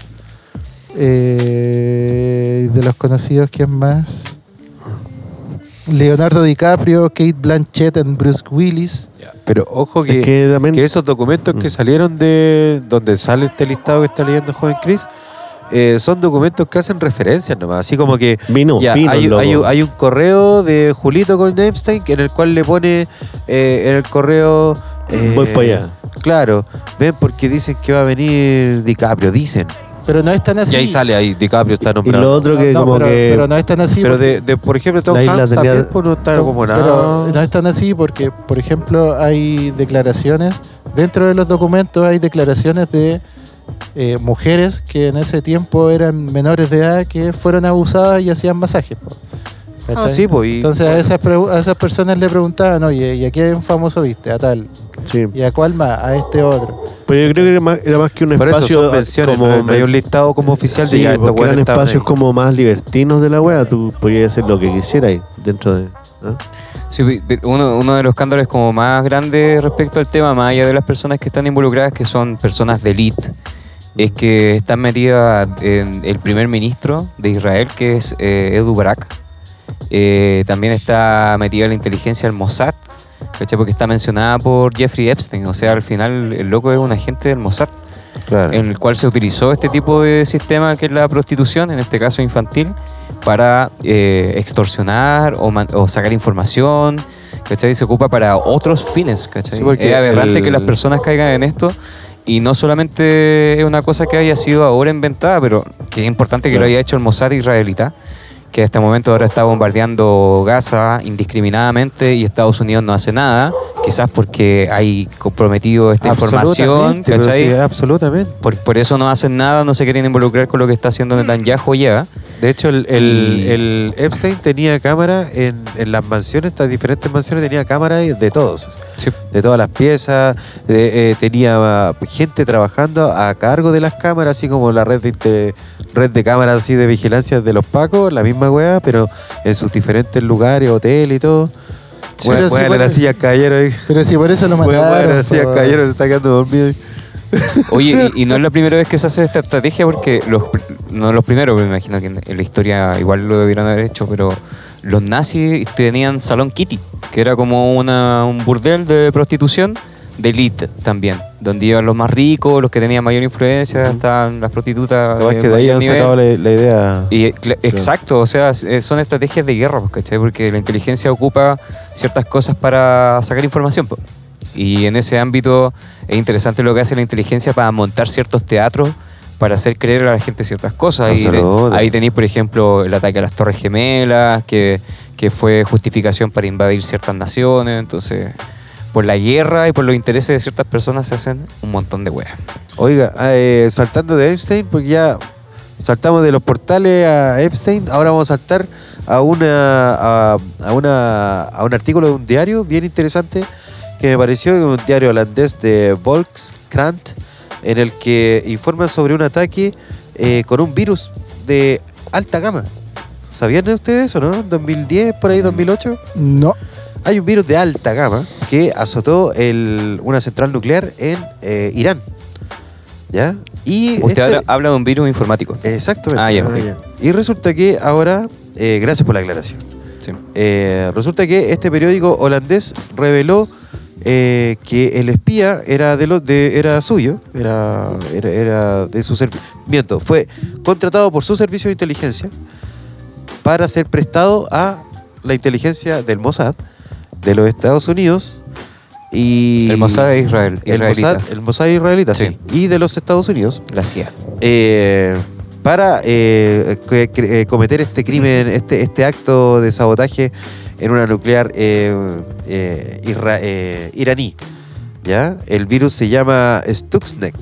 Eh, de los conocidos, ¿quién más? Leonardo DiCaprio, Kate Blanchett y Bruce Willis. Pero ojo que, Es que también- que esos documentos que Mm. salieron de donde sale este listado que está leyendo Joven Chris, eh, son documentos que hacen referencias nomás. Así como que Vino, ya, vino, hay, loco. hay, hay un correo de Julito con Epstein en el cual le pone eh, en el correo. eh, Voy pa' allá. Claro, ven porque dicen que va a venir DiCaprio, dicen. Pero no es tan así. Y ahí sale ahí, DiCaprio está Y nombrado. lo otro que No, como pero, que... pero no es tan así. Pero de, de, por ejemplo, Tom La isla Hanks tenía- también pues, no está como nada. Pero no es tan así porque, por ejemplo, hay declaraciones, dentro de los documentos hay declaraciones de eh, mujeres que en ese tiempo eran menores de edad que fueron abusadas y hacían masajes. Ah, ¿Cachai? sí, pues. y- Entonces a esas, pregu- a esas personas le preguntaban, oye, ¿y a qué famoso viste? A tal. Sí. ¿Y a cuál más? A este otro. Pero yo creo que era más, era más que un por eso espacio son menciones, como no, no hay un mens- listado como oficial de Sí, ya estos porque eran espacios ahí. como más libertinos de la wea. Tú podías hacer lo que quisieras ahí, dentro de... ¿ah? Sí, uno, uno de los escándalos como más grandes respecto al tema, más allá de las personas que están involucradas, que son personas de élite, es que está metida en el primer ministro de Israel, que es eh, Edu Barak. Eh, también está metida la inteligencia del Mossad, ¿cachai? porque está mencionada por Jeffrey Epstein. O sea, al final el loco es un agente del Mossad Claro. en el cual se utilizó este tipo de sistema que es la prostitución, en este caso infantil, para eh, extorsionar o, sacar información, ¿cachai? Se ocupa para otros fines, ¿cachai? Sí, es aberrante el- que las personas caigan en esto y no solamente es una cosa que haya sido ahora inventada, pero que es importante que lo haya hecho el Mossad israelita, que hasta el momento ahora está bombardeando Gaza indiscriminadamente y Estados Unidos no hace nada, quizás porque hay comprometido esta información, ¿cachai? sí, absolutamente. Por, por eso no hacen nada, no se quieren involucrar con lo que está haciendo Netanyahu ya. De hecho, el, el- el Epstein tenía cámara en, en las mansiones, estas diferentes mansiones, tenía cámara de todos, de todas las piezas, de- eh, tenía uh, gente trabajando a cargo de las cámaras, así como la red de, red de cámaras así de vigilancia de los pacos, la misma weá, pero en sus diferentes lugares, hotel y todo. Sí, bueno. la silla caballero. Pero si por eso lo mataron. la silla caballero se está quedando dormido. *laughs* Oye, y, y no es la primera vez que se hace esta estrategia porque los, no los primeros, me imagino que en, la historia igual lo debieron haber hecho, pero los nazis tenían Salón Kitty, que era como una, un burdel de prostitución de elite también, donde iban los más ricos, los que tenían mayor influencia, estaban las prostitutas. Capaz que de ahí han nivel. sacado la, la idea. Y, Exacto, o sea, son estrategias de guerra, pues, ¿cachai? Porque la inteligencia ocupa ciertas cosas para sacar información. Y en ese ámbito es interesante lo que hace la inteligencia para montar ciertos teatros para hacer creer a la gente ciertas cosas. Y de- Absoluta. ahí tenéis, por ejemplo, el ataque a las Torres Gemelas, que, que fue justificación para invadir ciertas naciones. Entonces, por la guerra y por los intereses de ciertas personas se hacen un montón de weas. Oiga, eh, saltando de Epstein, porque ya saltamos de los portales a Epstein, ahora vamos a saltar a una a, a una a un artículo de un diario bien interesante que me pareció un diario holandés de Volkskrant en el que informan sobre un ataque eh, con un virus de alta gama. ¿Sabían ustedes eso, no? 2010, por ahí 2008. No. Hay un virus de alta gama que azotó el- una central nuclear en eh, Irán. ¿Ya? Y Usted este- habla, habla de un virus informático. Exactamente. Ah, ya, ok. Ah. Y resulta que ahora, eh, gracias por la aclaración, Sí. Eh, resulta que este periódico holandés reveló eh, que el espía era de los de era suyo, era, era, era de su servicio. Fue contratado por su servicio de inteligencia para ser prestado a la inteligencia del Mossad de los Estados Unidos y El Mossad de Israel. el. Mossad, el Mossad israelita, sí. Sí. y de los Estados Unidos La CIA. eh, para eh, eh, cometer este crimen, este, este acto de sabotaje en una nuclear eh, eh, isra- eh, iraní. ¿ya? El virus se llama Stuxnet.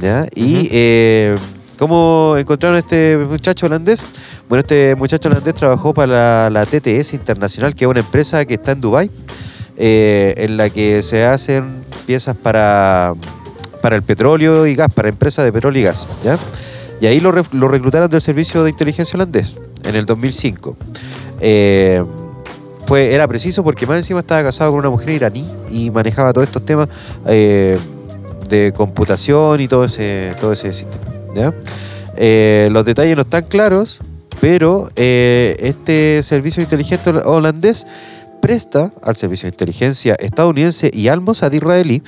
¿ya? Y Ujú. eh, ¿cómo encontraron a este muchacho holandés? Bueno, este muchacho holandés trabajó para la, la TTS Internacional, que es una empresa que está en Dubái, eh, en la que se hacen piezas para, para el petróleo y gas, para empresas de petróleo y gas. ¿ya? Y ahí lo, lo reclutaron del servicio de inteligencia holandés en el 2005. Eh, fue, era preciso porque más encima estaba casado con una mujer iraní y manejaba todos estos temas eh, de computación y todo ese, todo ese sistema. ¿ya? Eh, los detalles no están claros, pero eh, este servicio hol- holandés presta al servicio de inteligencia estadounidense y al Mossad israelí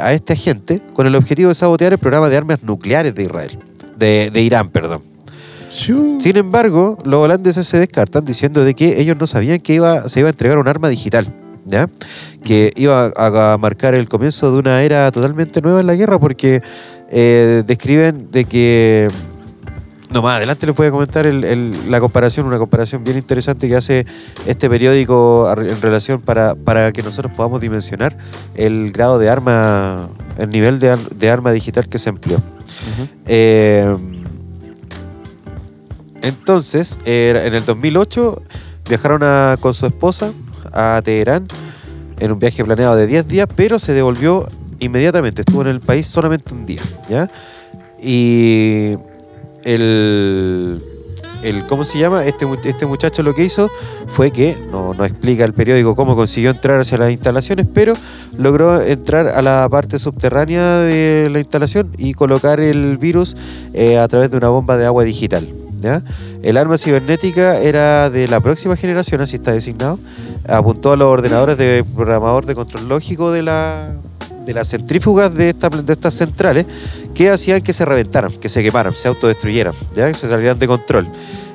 a este agente con el objetivo de sabotear el programa de armas nucleares de Israel, de, de Irán, perdón. Sin embargo, los holandeses se descartan diciendo de que ellos no sabían que iba, se iba a entregar un arma digital, ¿ya? Que iba a, a marcar el comienzo de una era totalmente nueva en la guerra porque eh, describen de que... No, más adelante les voy a comentar el- el- la comparación, una comparación bien interesante que hace este periódico en relación para, para que nosotros podamos dimensionar el grado de arma, el nivel de, de arma digital que se empleó. Eh, entonces, en el 2008 viajaron a- con su esposa a Teherán en un viaje planeado de 10 días, pero se devolvió inmediatamente. Estuvo en el país solamente un día, ¿ya? Y el, ¿cómo se llama? Este, este muchacho lo que hizo fue que, no, no explica el periódico cómo consiguió entrar hacia las instalaciones, pero logró entrar a la parte subterránea de la instalación y colocar el virus eh, a través de una bomba de agua digital. El arma cibernética era de la próxima generación, así está designado. Apuntó a los ordenadores de programador de control lógico de, la, de las centrífugas de, esta- de estas centrales que hacían que se reventaran, que se quemaran, se autodestruyeran, que se salieran de control.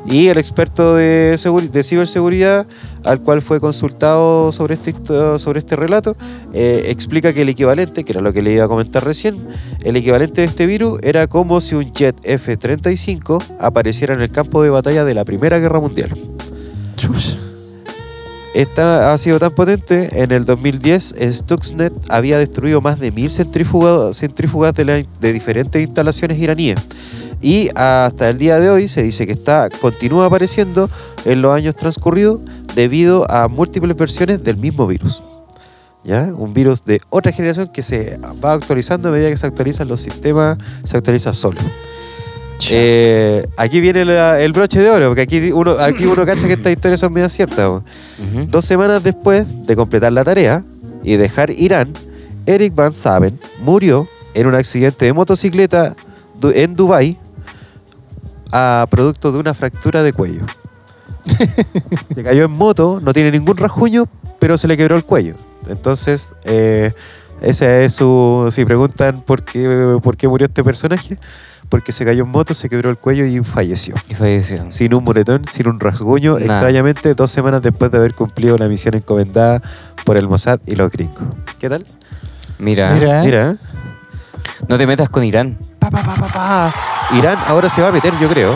Y el experto de, de ciberseguridad, al cual fue consultado sobre este, sobre este relato, eh, explica que el equivalente, que era lo que le iba a comentar recién, el equivalente de este virus era como si un jet F-35 apareciera en el campo de batalla de la Primera Guerra Mundial. Esta ha sido tan potente, en el 2010 Stuxnet había destruido más de mil centrífugas, centrífugas de, la- de diferentes instalaciones iraníes. Y hasta el día de hoy se dice que está, continúa apareciendo en los años transcurridos debido a múltiples versiones del mismo virus. ¿Ya? Un virus de otra generación que se va actualizando a medida que se actualizan los sistemas, se actualiza solo. Eh, aquí viene la- el broche de oro, porque aquí uno, aquí uno *coughs* cacha que estas historias son medias ciertas. Dos semanas después de completar la tarea y dejar Irán, Eric Van Saben murió en un accidente de motocicleta en Dubái a producto de una fractura de cuello. *laughs* se cayó en moto, no tiene ningún rasguño, pero se le quebró el cuello. Entonces, eh, esa es su... Si preguntan por qué, por qué murió este personaje, porque se cayó en moto, se quebró el cuello y falleció Y falleció. sin un moretón, sin un rasguño, Nada. extrañamente dos semanas después de haber cumplido la misión encomendada por el Mossad y los gringos. ¿Qué tal? Mira, Mira. Mira, ¿eh? no te metas con Irán. Pa, pa, pa, pa, pa. Irán ahora se va a meter, yo creo,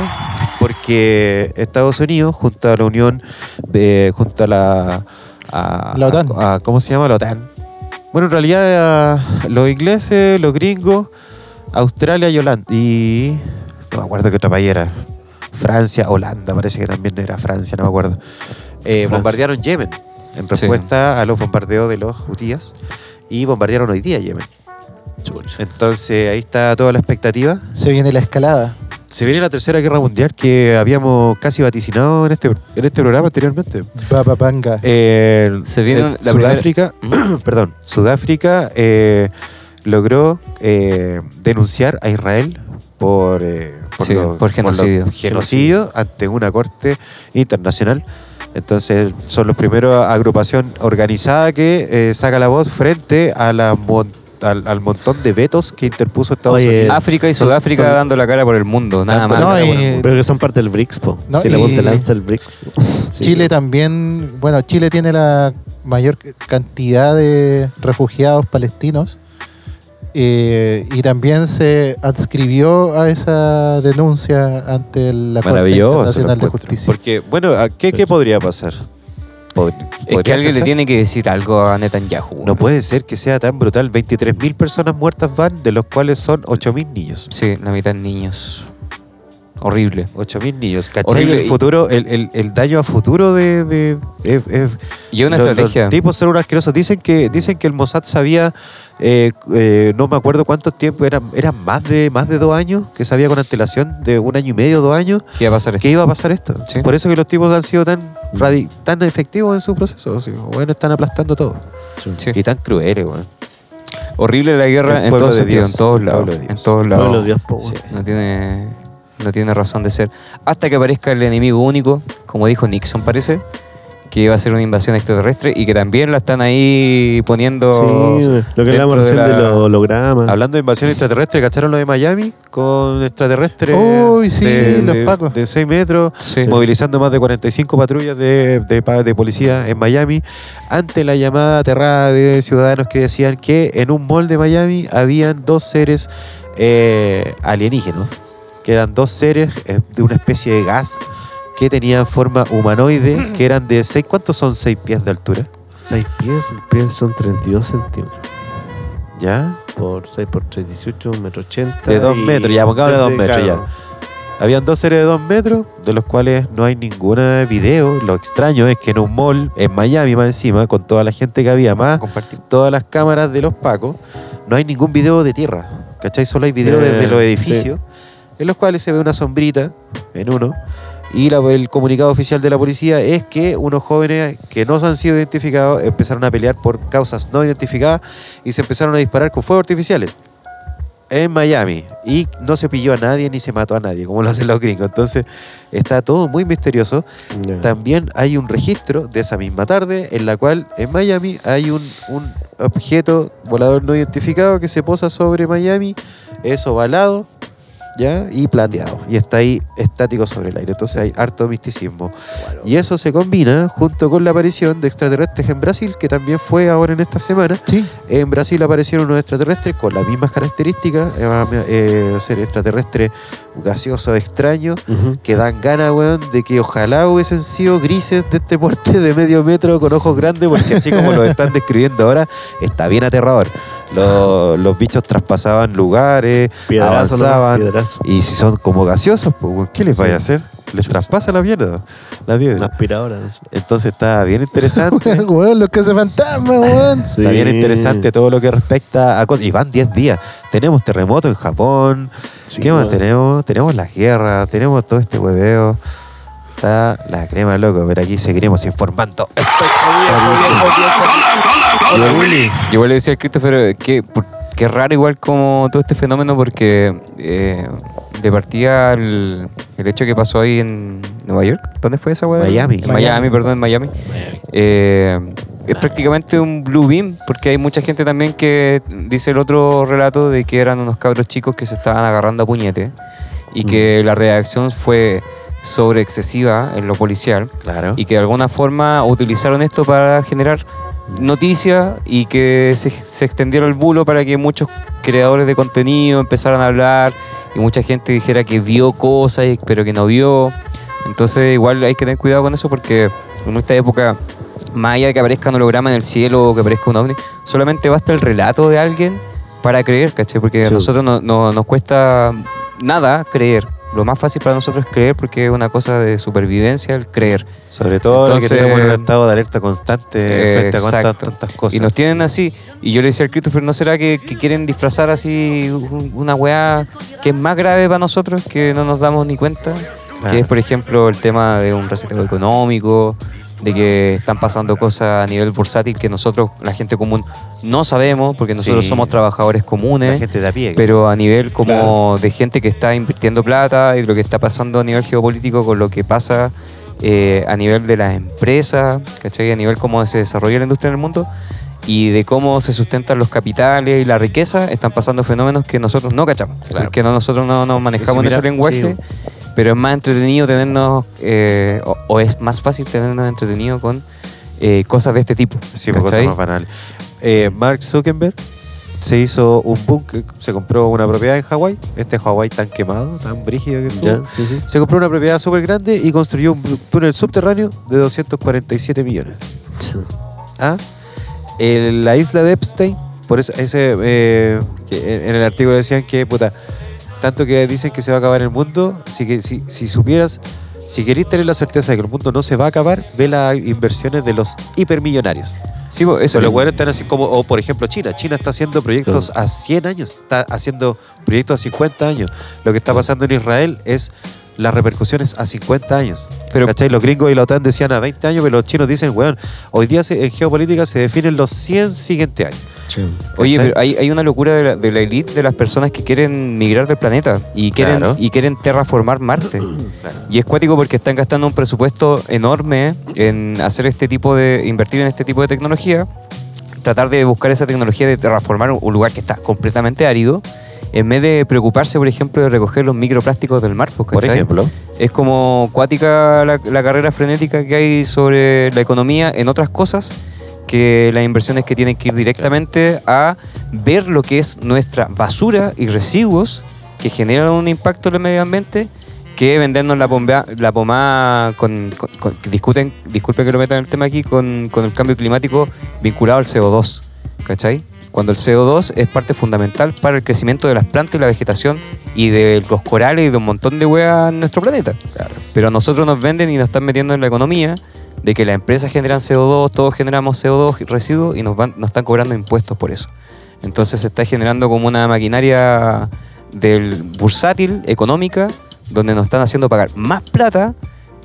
porque Estados Unidos, junto a la Unión, de, junto a la... a- La OTAN. a- a- ¿Cómo se llama? La OTAN. Bueno, en realidad eh, los ingleses, los gringos, Australia y Holanda. Y no me acuerdo qué otro país era. Francia, Holanda, parece que también era Francia, no me acuerdo. Eh, bombardearon Yemen en respuesta a los bombardeos de los hutíes y bombardearon hoy día Yemen. Entonces ahí está toda la expectativa. Se viene la escalada. Se viene la tercera guerra mundial que habíamos casi vaticinado en este, en este programa anteriormente. Papapanga. Eh, Se viene eh, la Sudáfrica, Mm. *clears throat* perdón, Sudáfrica eh, logró eh, denunciar a Israel por, eh, Sí, lo- por genocidio. lo- genocidio ante una corte internacional. Entonces son los primeros agrupación organizada que eh, saca la voz frente a la mon- al, al montón de vetos que interpuso Estados Oye, Unidos. África y Son- Sudáfrica son- dando la cara por el mundo, nada Tanto más. No, la cara y- por el mundo. Pero que son parte del BRICS, po. No, si la y- lanza el BRICS. po. *laughs* Sí. Chile también, bueno, Chile tiene la mayor cantidad de refugiados palestinos eh, y también se adscribió a esa denuncia ante la Corte Maravilloso. Internacional de encuentro. Justicia. Porque, bueno, ¿a ¿qué, qué podría pasar? Es que ¿podría alguien le tiene que decir algo a Netanyahu. No puede ser que sea tan brutal. 23.000 personas muertas van, de los cuales son 8.000 niños. Sí, la mitad niños. Horrible. 8.000 niños. ¿Cachai? Horrible. El futuro, el, el- el daño a futuro de... de, es- Y es una los- estrategia. Los tipos son unos asquerosos. Dicen que, dicen que el Mossad sabía, eh, eh, no me acuerdo cuánto tiempo, eran, eran más, de, más de dos años, que sabía con antelación de un año y medio, dos años, ¿Qué iba a pasar? que iba a pasar esto. Sí. Por eso que los tipos han sido tan, radi- tan efectivos en su proceso. Bueno, están aplastando todo. Sí. Y tan crueles, weón. Horrible la guerra en de sentidos, Dios, en todos lados. de En Dios. todos lados. De Dios, po, weón. No tiene, no tiene razón de ser. Hasta que aparezca el enemigo único, como dijo Nixon, parece, que iba a ser una invasión extraterrestre y que también la están ahí poniendo. Sí, lo que hablamos recién de de, la- los hologramas. Hablando de invasión extraterrestre, ¿cacharon lo de Miami? Con extraterrestres Uy, sí, de, los de- pacos. de 6 metros, Sí. movilizando más de 45 patrullas de, de policía en Miami, ante la llamada aterrada de ciudadanos que decían que en un mall de Miami habían dos seres eh, alienígenos, que eran dos seres eh, de una especie de gas que tenían forma humanoide, *clears throat* que eran de 6, ¿cuántos son 6 pies de altura? 6 pies, el pie son 32 centímetros. ¿Ya? Por 6 por 3, 18, 1 metro 80. De dos y metros, ya, pongámosle dos desde- metros, claro. Habían dos series de dos metros, de los cuales no hay ningún video. Lo extraño es que en un mall, en Miami más encima, con toda la gente que había más, Compartir. todas las cámaras de los pacos, no hay ningún video de tierra. ¿Cachai? Solo hay video Eh, desde los sí. En los cuales se ve una sombrita en uno. Y la- el comunicado oficial de la policía es que unos jóvenes que no han sido identificados empezaron a pelear por causas no identificadas y se empezaron a disparar con fuegos artificiales en Miami y no se pilló a nadie ni se mató a nadie, como lo hacen los gringos. Entonces está todo muy misterioso. También hay un registro de esa misma tarde en la cual en Miami hay un, un objeto volador no identificado que se posa sobre Miami, es ovalado. ¿Ya? Y plateado. Y está ahí estático sobre el aire. Entonces hay harto misticismo. Y eso se combina junto con la aparición de extraterrestres en Brasil, que también fue ahora en esta semana. Sí, En Brasil aparecieron unos extraterrestres con las mismas características, eh, eh, ser extraterrestres gaseosos, extraños, que dan ganas, weón, de que ojalá hubiesen sido grises de este porte de medio metro con ojos grandes, porque así como lo están *laughs* describiendo ahora, está bien aterrador. Los, los bichos traspasaban lugares, avanzaban, Piedrazo. y si son como gaseosos, pues, ¿qué les Sí. vaya a hacer? Les traspasa la mierda, la Una piedra. aspiradora. no sé. Entonces está bien interesante. *laughs* weón, los que hace fantasma, weón. Sí. Está bien interesante todo lo que respecta a cosas. Y van 10 días. Tenemos terremoto en Japón. Sí, ¿Qué más tenemos? Tenemos las guerras, tenemos todo este hueveo. Está la crema, loco, pero aquí seguiremos informando. Estoy jodido, Willy. Yo igual le decía al Christopher que, por- que es raro igual como todo este fenómeno porque eh, de partida el, el hecho que pasó ahí en Nueva York, ¿dónde fue esa weá? Miami. En Miami, perdón, en Miami. Eh, es prácticamente un blue beam porque hay mucha gente también que dice el otro relato de que eran unos cabros chicos que se estaban agarrando a puñete y que la reacción fue sobre excesiva en lo policial Claro. y que de alguna forma utilizaron esto para generar noticias y que se, se extendiera el bulo para que muchos creadores de contenido empezaran a hablar y mucha gente dijera que vio cosas y- pero que no vio. Entonces igual hay que tener cuidado con eso porque en esta época más allá de que aparezca un holograma en el cielo o que aparezca un ovni, solamente basta el relato de alguien para creer, ¿cachai? Porque a nosotros no, no- nos cuesta nada creer. Lo más fácil para nosotros es creer porque es una cosa de supervivencia el creer. Sobre todo Entonces- que tenemos en un estado de alerta constante frente a cuantas- tantas cosas. Y nos tienen así. Y yo le decía al Christopher, ¿no será que, que quieren disfrazar así un- una weá que es más grave para nosotros que no nos damos ni cuenta? Claro. Que es, por ejemplo, el tema de un reseteo económico, de que están pasando cosas a nivel bursátil que nosotros, la gente común, no sabemos, porque nosotros Sí. somos trabajadores la comunes. gente de a pie. Pero a nivel como de gente que está invirtiendo plata y lo que está pasando a nivel geopolítico con lo que pasa eh, a nivel de las empresas, ¿cachai? A nivel cómo se desarrolla la industria en el mundo y de cómo se sustentan los capitales y la riqueza, están pasando fenómenos que nosotros no cachamos. Claro. Porque no, nosotros no nos manejamos Sí, en ese mira, lenguaje, pero es más entretenido tenernos, eh, o, o es más fácil tenernos entretenido con eh, cosas de este tipo. Sí, por cosas más banales. Eh, Mark Zuckerberg se hizo un búnker, se compró una propiedad en Hawái. Este Hawái tan quemado, tan brígido que estuvo. Ya, sí, sí. Se compró una propiedad súper grande y construyó un túnel subterráneo de 247 millones. *laughs* ¿Ah? En la isla de Epstein, por ese, ese, eh, que en en el artículo decían que, puta, tanto que dicen que se va a acabar el mundo, si, que, si, si supieras, si queréis tener la certeza de que el mundo no se va a acabar, ve las inversiones de los hipermillonarios. Sí, eso Pero los buenos están así como, o por ejemplo China. China está haciendo proyectos a 100 años, está haciendo proyectos a 50 años. Lo que está pasando en Israel es las repercusiones a 50 años. Pero- ¿Cachai? Los gringos y la OTAN decían a 20 años, pero los chinos dicen, weón, hoy día se- en geopolítica se definen los 100 siguientes años. Oye, pero hay, hay una locura de la, de la elite de las personas que quieren migrar del planeta y quieren, Claro. y quieren terraformar Marte. *clears throat* Y es cuático porque están gastando un presupuesto enorme en hacer este tipo de. invertir en este tipo de tecnología, tratar de buscar esa tecnología de terraformar un lugar que está completamente árido, en vez de preocuparse, por ejemplo, de recoger los microplásticos del mar. pues, Por ejemplo. Es como cuática la, la carrera frenética que hay sobre la economía en otras cosas que las inversiones que tienen que ir directamente a ver lo que es nuestra basura y residuos que generan un impacto en el medio ambiente que vendernos la, pomba- la pomada con, con- con- que discuten, disculpe que lo meta en el tema aquí, con, con el cambio climático vinculado al CO2, ¿cachai? Cuando el CO2 es parte fundamental para el crecimiento de las plantas y la vegetación y de los corales y de un montón de huevas en nuestro planeta. Pero a nosotros nos venden y nos están metiendo en la economía de que las empresas generan CO2, todos generamos CO2 y residuos y nos, van, nos están cobrando impuestos por eso. Entonces se está generando como una maquinaria del bursátil, económica, donde nos están haciendo pagar más plata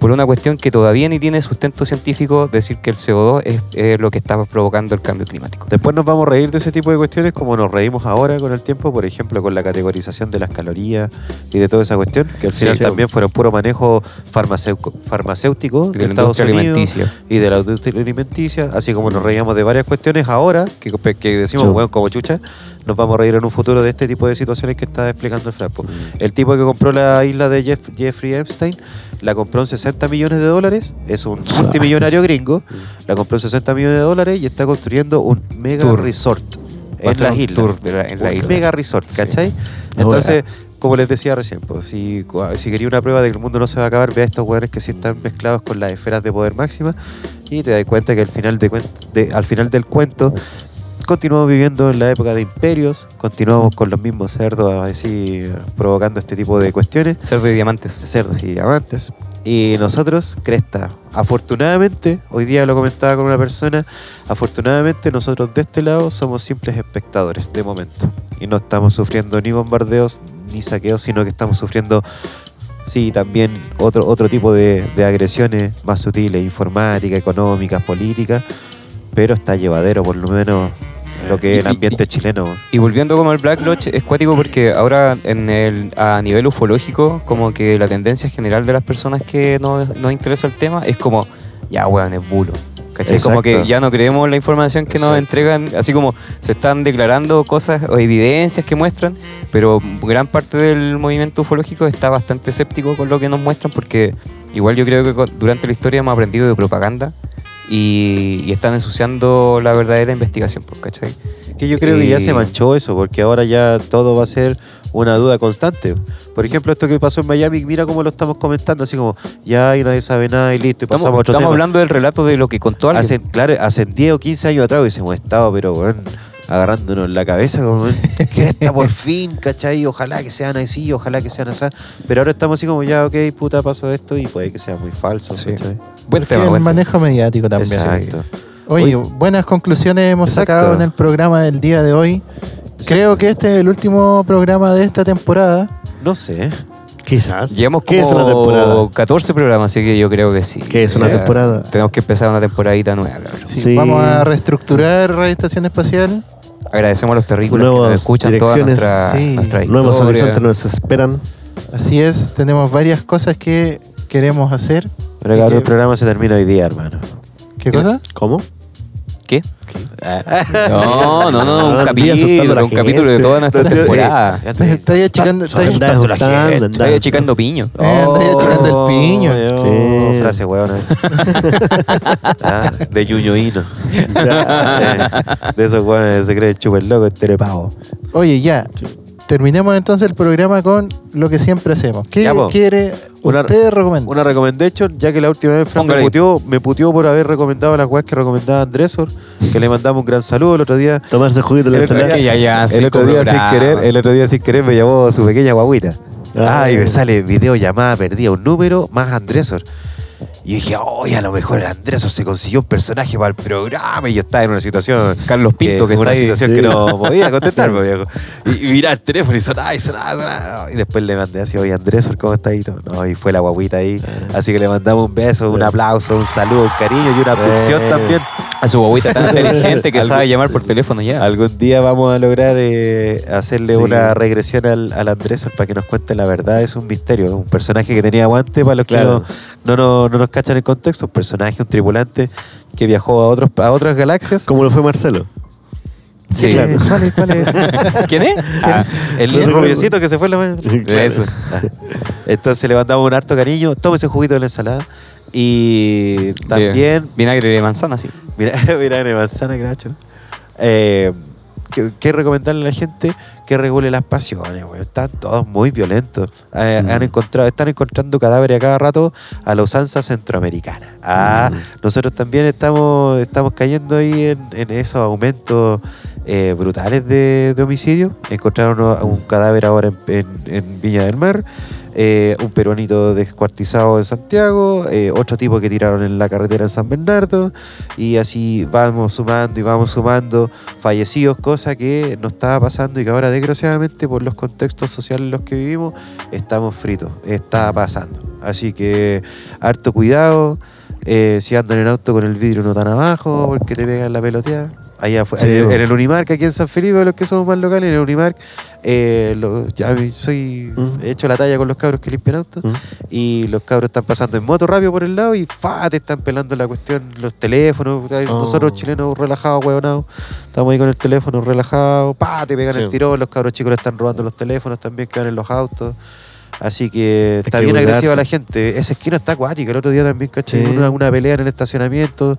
por una cuestión que todavía ni tiene sustento científico, decir que el CO2 es, es lo que está provocando el cambio climático. Después nos vamos a reír de ese tipo de cuestiones como nos reímos ahora con el tiempo, por ejemplo, con la categorización de las calorías y de toda esa cuestión, que al Sí, final sí. también fueron puro manejo farmacéutico, farmacéutico De de Estados Unidos y de la industria alimenticia, así como nos reíamos de varias cuestiones ahora, que, que decimos, Sí. bueno, como chucha, nos vamos a reír en un futuro de este tipo de situaciones que está explicando el Fraspo. El tipo que compró la isla de Jeff- Jeffrey Epstein, la compró en 60 millones de dólares, es un multimillonario gringo, la compró en 60 millones de dólares y está construyendo un mega Tour. resort en las islas. la- en la un isla. mega resort, Sí. ¿cachai? Entonces, como les decía recién, pues, si, si quería una prueba de que el mundo no se va a acabar, ve a estos hueones que sí están mezclados con las esferas de poder máxima y te das cuenta que al final, de- al final del cuento continuamos viviendo en la época de imperios, continuamos con los mismos cerdos así provocando este tipo de cuestiones, Cerdo y diamantes. cerdos y diamantes. Y nosotros, Cresta, afortunadamente, hoy día lo comentaba con una persona, afortunadamente nosotros de este lado somos simples espectadores de momento. Y no estamos sufriendo ni bombardeos ni saqueos, sino que estamos sufriendo, sí, también otro, otro tipo de, de agresiones más sutiles, informáticas, económicas, políticas, pero está llevadero por lo menos lo que es el Y- y- ambiente chileno. Y volviendo como al Black Lodge, es cuático porque ahora en el, a nivel ufológico, como que la tendencia general de las personas que nos, nos interesa el tema es como, ya weón, es bulo. ¿Cachai? Como que Exacto. ya no creemos la información que nos Exacto. entregan, así como se están declarando cosas o evidencias que muestran, pero gran parte del movimiento ufológico está bastante escéptico con lo que nos muestran porque igual yo creo que durante la historia hemos aprendido de propaganda y, y están ensuciando la verdadera investigación, pues, ¿cachai? Que yo creo que ya Y- se manchó eso, porque ahora ya todo va a ser una duda constante. Por ejemplo, esto que pasó en Miami, mira cómo lo estamos comentando, así como, ya y nadie sabe nada y listo, y pasamos Estamos, a otro estamos tema. hablando del relato de lo que contó alguien. Hace, claro, hace 10 o 15 años atrás hubiésemos estado, pero weón, agarrándonos la cabeza, como, *laughs* que está por fin, ¿cachai? Ojalá que sean así, ojalá que sean así. Pero ahora estamos así como, ya, ok, puta, pasó esto y puede que sea muy falso, Sí. ¿cachai? Buen tema, el buen tema. manejo mediático también. Exacto. Oye, buenas conclusiones hemos Exacto. sacado en el programa del día de hoy. Creo que este es el último programa de esta temporada. No sé. Quizás. Llevamos ¿Qué es una como temporada? 14 programas, así que yo creo que sí. ¿Qué es una O sea, temporada? Tenemos que empezar una temporadita nueva, cabrón. Sí, Sí. Vamos a reestructurar Radio Estación Espacial. Agradecemos a los terrícolas que nos Nuevas escuchan toda direcciones, nuestra, sí. nuestra Nuevos horizontes nos esperan. Así es, tenemos varias cosas que queremos hacer. Pero que- el programa se termina hoy día, hermano. ¿Qué cosa? ¿Cómo? ¿Qué? Ah. No, no, no, un capítulo, un capítulo de toda nuestra eh, temporada. Estás estás achicando, Está- estás- achicando piño. Eh, andáis achicando el piño. Oh. Frase huevona. *laughs* ah, de ñuñoíno. *laughs* de esos huevones que se creen chuper loco, este pavo. Oye, ya. Terminemos entonces el programa con lo que siempre hacemos. ¿Qué quiere Una- usted? Una recommendation, ya que la última vez Frank me puteó, me puteó por haber recomendado las weas que recomendaba Andresor, que le mandamos un gran saludo el otro día. Tomarse juguito El otro que ya, ya, el otro día sin querer, el otro día sin querer me llamó su pequeña guaguita. Ah. Ah, y me sale video llamada perdida, un número más Andresor. Y dije, oye, a lo mejor el Andresor se consiguió un personaje para el programa y yo estaba en una situación. Carlos Pinto, que una está ahí. situación sí. que no podía contestar, pues, *laughs* viejo. Y, y miraba el teléfono y sonaba y sonaba, sonaba. Y después le mandé así, oye, Andresor, ¿cómo está ahí? No, y fue la guaguita ahí. Así que le mandamos un beso, un aplauso, un saludo, un cariño y una abducción Eh. también. A su guaguita tan inteligente que *laughs* sabe llamar por teléfono ya. Algún día vamos a lograr eh, hacerle Sí. una regresión al, al Andrés para que nos cuente la verdad. Es un misterio, un personaje que tenía aguante para los que Claro. no, no, no- no nos cachan el contexto. Un personaje, un tripulante que viajó a, otros, a otras galaxias. Como lo fue Marcelo. Sí. ¿Qué- ¿Cuál es? ¿Cuál es? *laughs* ¿Quién es? Ah, El Claro. rubiecito que se fue en la mañana. eso. *laughs* Entonces le mandamos un harto cariño. Tome ese juguito de la ensalada. Y también Vinagre de manzana, sí. *laughs* Mira, mira, de manzana, gracho. Eh, ¿qué, qué recomendarle a la gente? Que regule las pasiones, güey. Están todos muy violentos. Eh, Mm. han encontrado, están encontrando cadáveres a cada rato a la usanza centroamericana. Ah, Mm. nosotros también estamos, estamos cayendo ahí en, en esos aumentos eh, brutales de, de homicidio. Encontraron un cadáver ahora en, en- en Viña del Mar. Eh, un peruanito descuartizado en Santiago, eh, otro tipo que tiraron en la carretera en San Bernardo, y así vamos sumando y vamos sumando fallecidos, cosa que nos estaba pasando y que ahora desgraciadamente por los contextos sociales en los que vivimos estamos fritos, está pasando. Así que harto cuidado. Eh, si andan en auto con el vidrio no tan abajo porque te pegan la peloteada. Allá fue, Sí, en, en el Unimark, aquí en San Felipe, los que somos más locales, en el Unimark, eh, lo- ya soy, Mm. he hecho la talla con los cabros que limpian autos Mm. y los cabros están pasando en moto rápido por el lado y fa, te están pelando la cuestión, los teléfonos, Oh. nosotros chilenos relajados, huevonados, estamos ahí con el teléfono relajado, pa, te pegan Sí. el tirón, los cabros chicos le están robando los teléfonos también que van en los autos. Así que está que bien cuidarse. agresiva la gente. Esa esquina está acuática. El otro día también caché Sí. una, una pelea en el estacionamiento.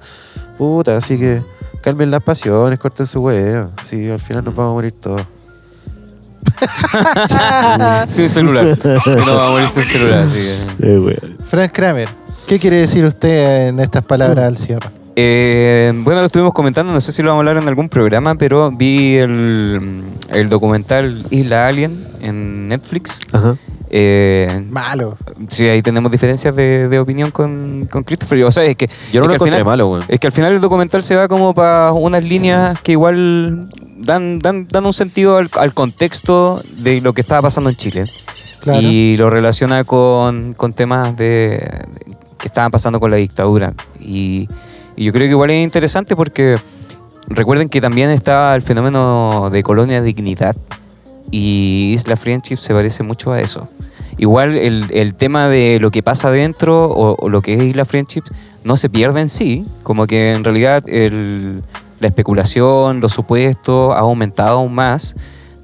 Puta, así que calmen las pasiones, corten su hueá. Sí, al final nos vamos a morir todos. *laughs* Sin celular. No va a morir sin celular, así que. Eh, güey. Frank Kramer, ¿qué quiere decir usted en estas palabras al cierre? Eh, bueno, lo estuvimos comentando, no sé si lo vamos a hablar en algún programa, pero vi el, el documental Isla Alien en Netflix. Ajá. Eh, Malo. sí, ahí tenemos diferencias de, de opinión con, con Christopher. O sea, es que, Yo no lo que al encontré final- malo, weón. Es que al final el documental se va como para unas líneas que igual dan, dan, dan un sentido al, al contexto de lo que estaba pasando en Chile. Claro. Y lo relaciona con, con temas de, de- que estaban pasando con la dictadura. Y, y yo creo que igual es interesante porque recuerden que también está el fenómeno de colonia dignidad. Y Isla Friendship se parece mucho a eso. Igual el, el tema de lo que pasa dentro o, o lo que es Isla Friendship no se pierde en sí. Como que en realidad el- la especulación, los supuestos ha aumentado aún más.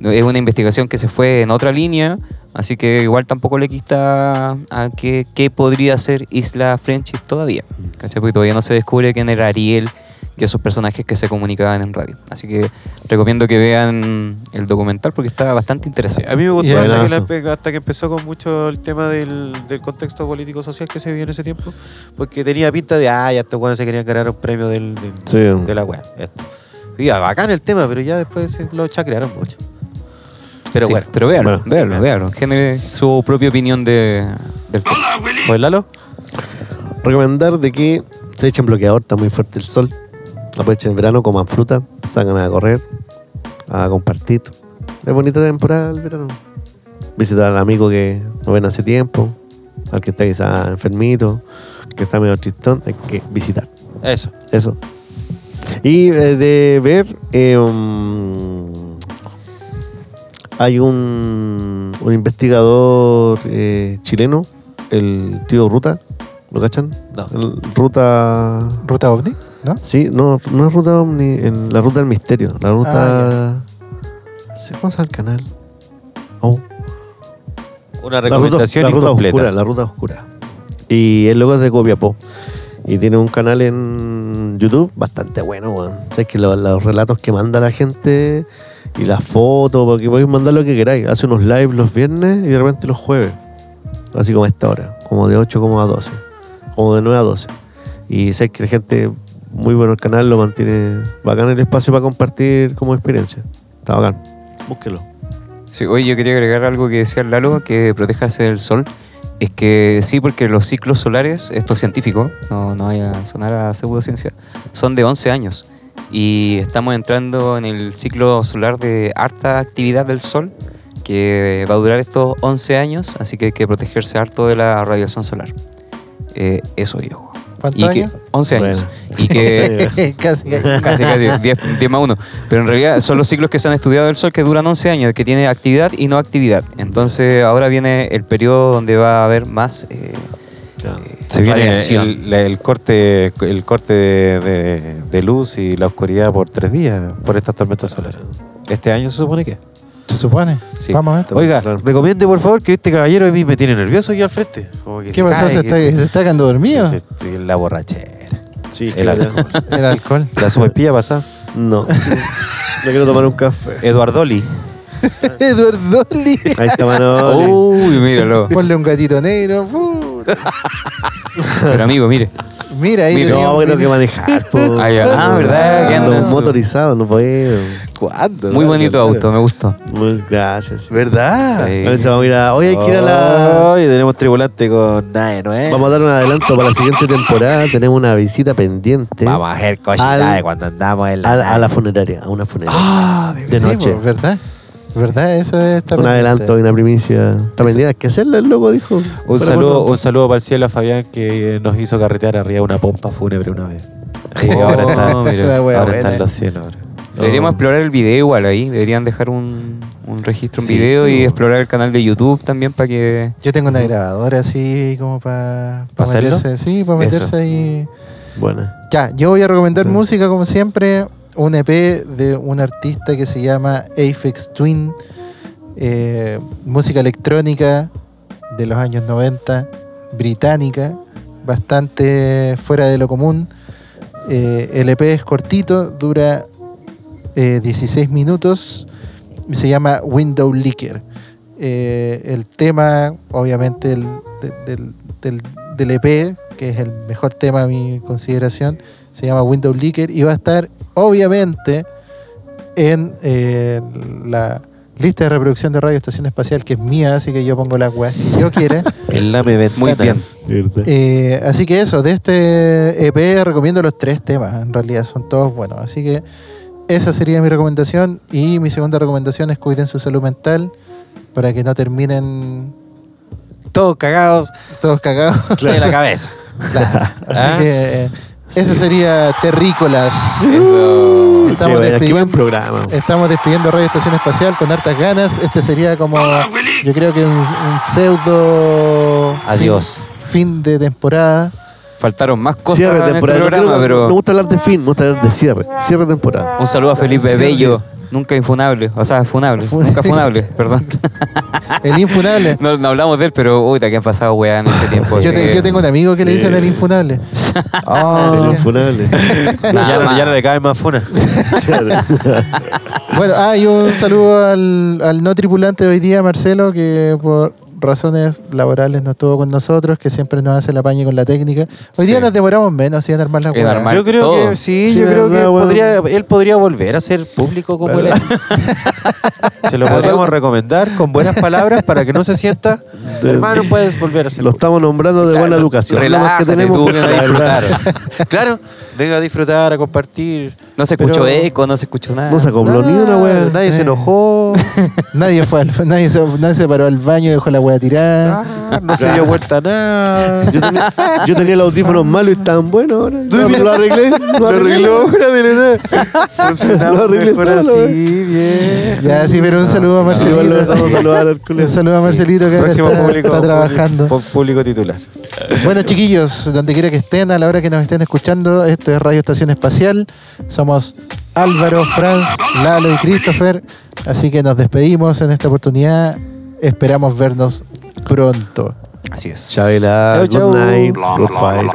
Es una investigación que se fue en otra línea, así que igual tampoco le quita a qué podría ser Isla Friendship todavía. ¿Cachai? Porque todavía no se descubre quién era Ariel, que esos personajes que se comunicaban en radio. Así que recomiendo que vean el documental porque está bastante interesante. A mí me gustó hasta, que la hasta que empezó con mucho el tema del, del contexto político-social que se vivió en ese tiempo, porque tenía pinta de, ah, ya estos buenos se querían ganar un premio del, del- Sí. de la web. Esto. Y bacán el tema, pero ya después lo chacrearon mucho. Pero Sí, bueno, pero véanlo, Bueno, véanlo, sí, véanlo. Genere su propia opinión de, del tema. ¿Pues Lalo? Recomendar de que se echen bloqueador, está muy fuerte el sol. Aprovechen el verano, coman fruta, salgan a correr, a compartir. Es bonita temporada el verano. Visitar al amigo que no ven hace tiempo, al que está quizá enfermito, que está medio tristón, hay que visitar. Eso. Eso. Y eh, de ver, eh, um, hay un, un investigador eh, chileno, el tío Ruta, ¿lo cachan? No. El Ruta... Ruta OVNI, ¿no? Sí, no, no es Ruta Omni, en la Ruta del Misterio. La Ruta... Ah, ¿Sí, ¿Cómo se llama el canal? Oh. Una La ruta, recomendación la ruta incompleta. oscura, la ruta oscura. Y él luego es de Copiapó. Y tiene un canal en YouTube bastante bueno, weón. Es que lo- los relatos que manda la gente y las fotos, porque podéis mandar lo que queráis. Hace unos live los viernes y de repente los jueves. Así como a esta hora. Como de 8 como a 12. Como de 9 a 12. Y sé que la gente, muy bueno el canal, lo mantiene bacán el espacio para compartir como experiencia. Está bacán. Búsquelo. Sí, oye, yo quería agregar algo que decía Lalo, que protegerse del sol. Es que sí, porque los ciclos solares, esto es científico, no, no vaya a sonar a pseudociencia, son de 11 años. Y estamos entrando en el ciclo solar de harta actividad del sol, que va a durar estos 11 años, así que hay que protegerse harto de la radiación solar. Eh, eso yo. ¿Cuántos Y que, años? 11 años. Bueno. Y que *laughs* *laughs* casi, casi. Casi, casi, 10, 10 más 1. Pero en realidad son los ciclos que se han estudiado del Sol que duran 11 años, que tiene actividad y no actividad. Entonces ahora viene el periodo donde va a haber más... eh, eh, Se viene el, el corte, el corte de, de- de luz y la oscuridad por tres días por estas tormentas solares. Este año se supone que. ¿Se supone? Sí. Vamos a ver. Oiga, Claro. recomiende por favor que este caballero a mí me tiene nervioso aquí al frente. Como que ¿Qué se pasó? cae, ¿Se está, que se está quedando dormido? se- se- La borrachera. Sí, El alcohol. *laughs* El alcohol. La sumespilla pasada. No. *laughs* Yo quiero tomar un café. Eduardoli. Eduardo Lee. *laughs* Ahí está Manoli. Uy, míralo. Ponle un gatito negro. Pero amigo, mire. Mira, ahí Mira, no, tengo que manejar. *laughs* po. Ah, ya. Ah, ¿verdad? Que andan Ando en su- motorizado, no puedo. ¿Cuándo? Muy bonito auto, me gustó. Muy gracias. ¿Verdad? Sí. Ahora se vamos a ir a. Hoy hay que ir a la. Hoy tenemos tribulante con nada, ¿no es? Vamos a dar un adelanto para la siguiente temporada. Tenemos una visita pendiente Vamos a hacer cositas Al- de cuando andamos en la. a, a la funeraria, a una funeraria. Ah, de noche. pues, ¿verdad? ¿Verdad? Eso está un pendiente. adelanto y una primicia. Está hay que hacerlo, el loco dijo. Un saludo, un saludo para el cielo a Fabián que nos hizo carretear arriba de una pompa fúnebre una vez. Ahí Oh, ahora está, mira. La wea ahora está buena. en los cielos. ahora. Deberíamos Oh. explorar el video igual ahí. Deberían dejar un, un registro en Sí. video y explorar el canal de YouTube también para que... Yo tengo una grabadora así como para ¿Pa meterse. Sí, para Eso. meterse ahí. Bueno. Ya, yo voy a recomendar música como siempre. Un EP de un artista que se llama Aphex Twin. eh, música electrónica de los años 90, británica, bastante fuera de lo común. Eh, el EP es cortito, dura eh, 16 minutos y se llama Window Licker. Eh, el tema, obviamente, el- de- del, del- del EP, que es el mejor tema a mi consideración, se llama Window Licker y va a estar, obviamente, en eh, la lista de reproducción de Radio Estación Espacial, que es mía, así que yo pongo las weas que yo quiera. El lame *laughs* ventana. Muy bien. Eh, así que eso, de este EP recomiendo los tres temas, en realidad son todos buenos. Así que esa sería mi recomendación. Y mi segunda recomendación es cuiden su salud mental para que no terminen Todos cagados todos cagados. de la *laughs* cabeza. Claro. Así *laughs* Ah. que eh, eso sería Terrícolas. Eso... Estamos Qué, qué despidiendo- buen programa. Estamos despidiendo Radio Estación Espacial con hartas ganas. Este sería como, yo creo que un, un pseudo Adiós. Fin, fin de temporada. Faltaron más cosas Cierre en este temporada. No programa, pero... Me gusta hablar de fin, me gusta hablar de cierre. Cierre de temporada. Un saludo a Felipe Sí, Bello. Nunca infunable. O sea, funable. Fun- Nunca funable, *laughs* perdón. El infunable. *laughs* No, no hablamos de él, pero uy, que han pasado weá en este tiempo. Yo, te- tengo un amigo que le dicen el infunable. *laughs* Ah, el infunable. Nada ya, no, ya no le cae más funa. Bueno, ah, y un saludo al, al no tripulante de hoy día, Marcelo, que por razones laborales no estuvo con nosotros, que siempre nos hace la paña con la técnica. Hoy día nos demoramos menos en armar la En hueá. armar. Yo creo todo. que sí, Sí, yo creo que verdad, bueno. podría, él podría volver a ser público como él es. *laughs* Se lo podríamos recomendar con buenas palabras para que no se sienta. Hermano, puedes volver a ser Lo público. estamos nombrando de buena educación. Relájate, que tenemos tú, a la verdad, disfrutar. *laughs* Claro, venga a disfrutar, a compartir. No se Pero- escuchó eco, no se escuchó nada. No se acopló ni una wea. Nadie se Eh. enojó. *laughs* Nadie fue al- nadie, se, nadie se paró al baño y dejó la tirada. Ah, no se dio vuelta a nada. Yo tenía, yo tenía los audífonos malos y estaban buenos ahora. Lo, lo arreglé. Lo arregló. Funcionaba Lo arreglé mejor solo, así, bien. Ya, sí, pero un saludo a Marcelito. Un saludo a Marcelito que ahora está, público, está trabajando. público, público titular. Bueno, chiquillos, donde quiera que estén, a la hora que nos estén escuchando, esto es Radio Estación Espacial. Somos Álvaro, Franz, Lalo y Christopher. Así que nos despedimos en esta oportunidad. Esperamos vernos pronto. Así es. Chau. good night, good fight.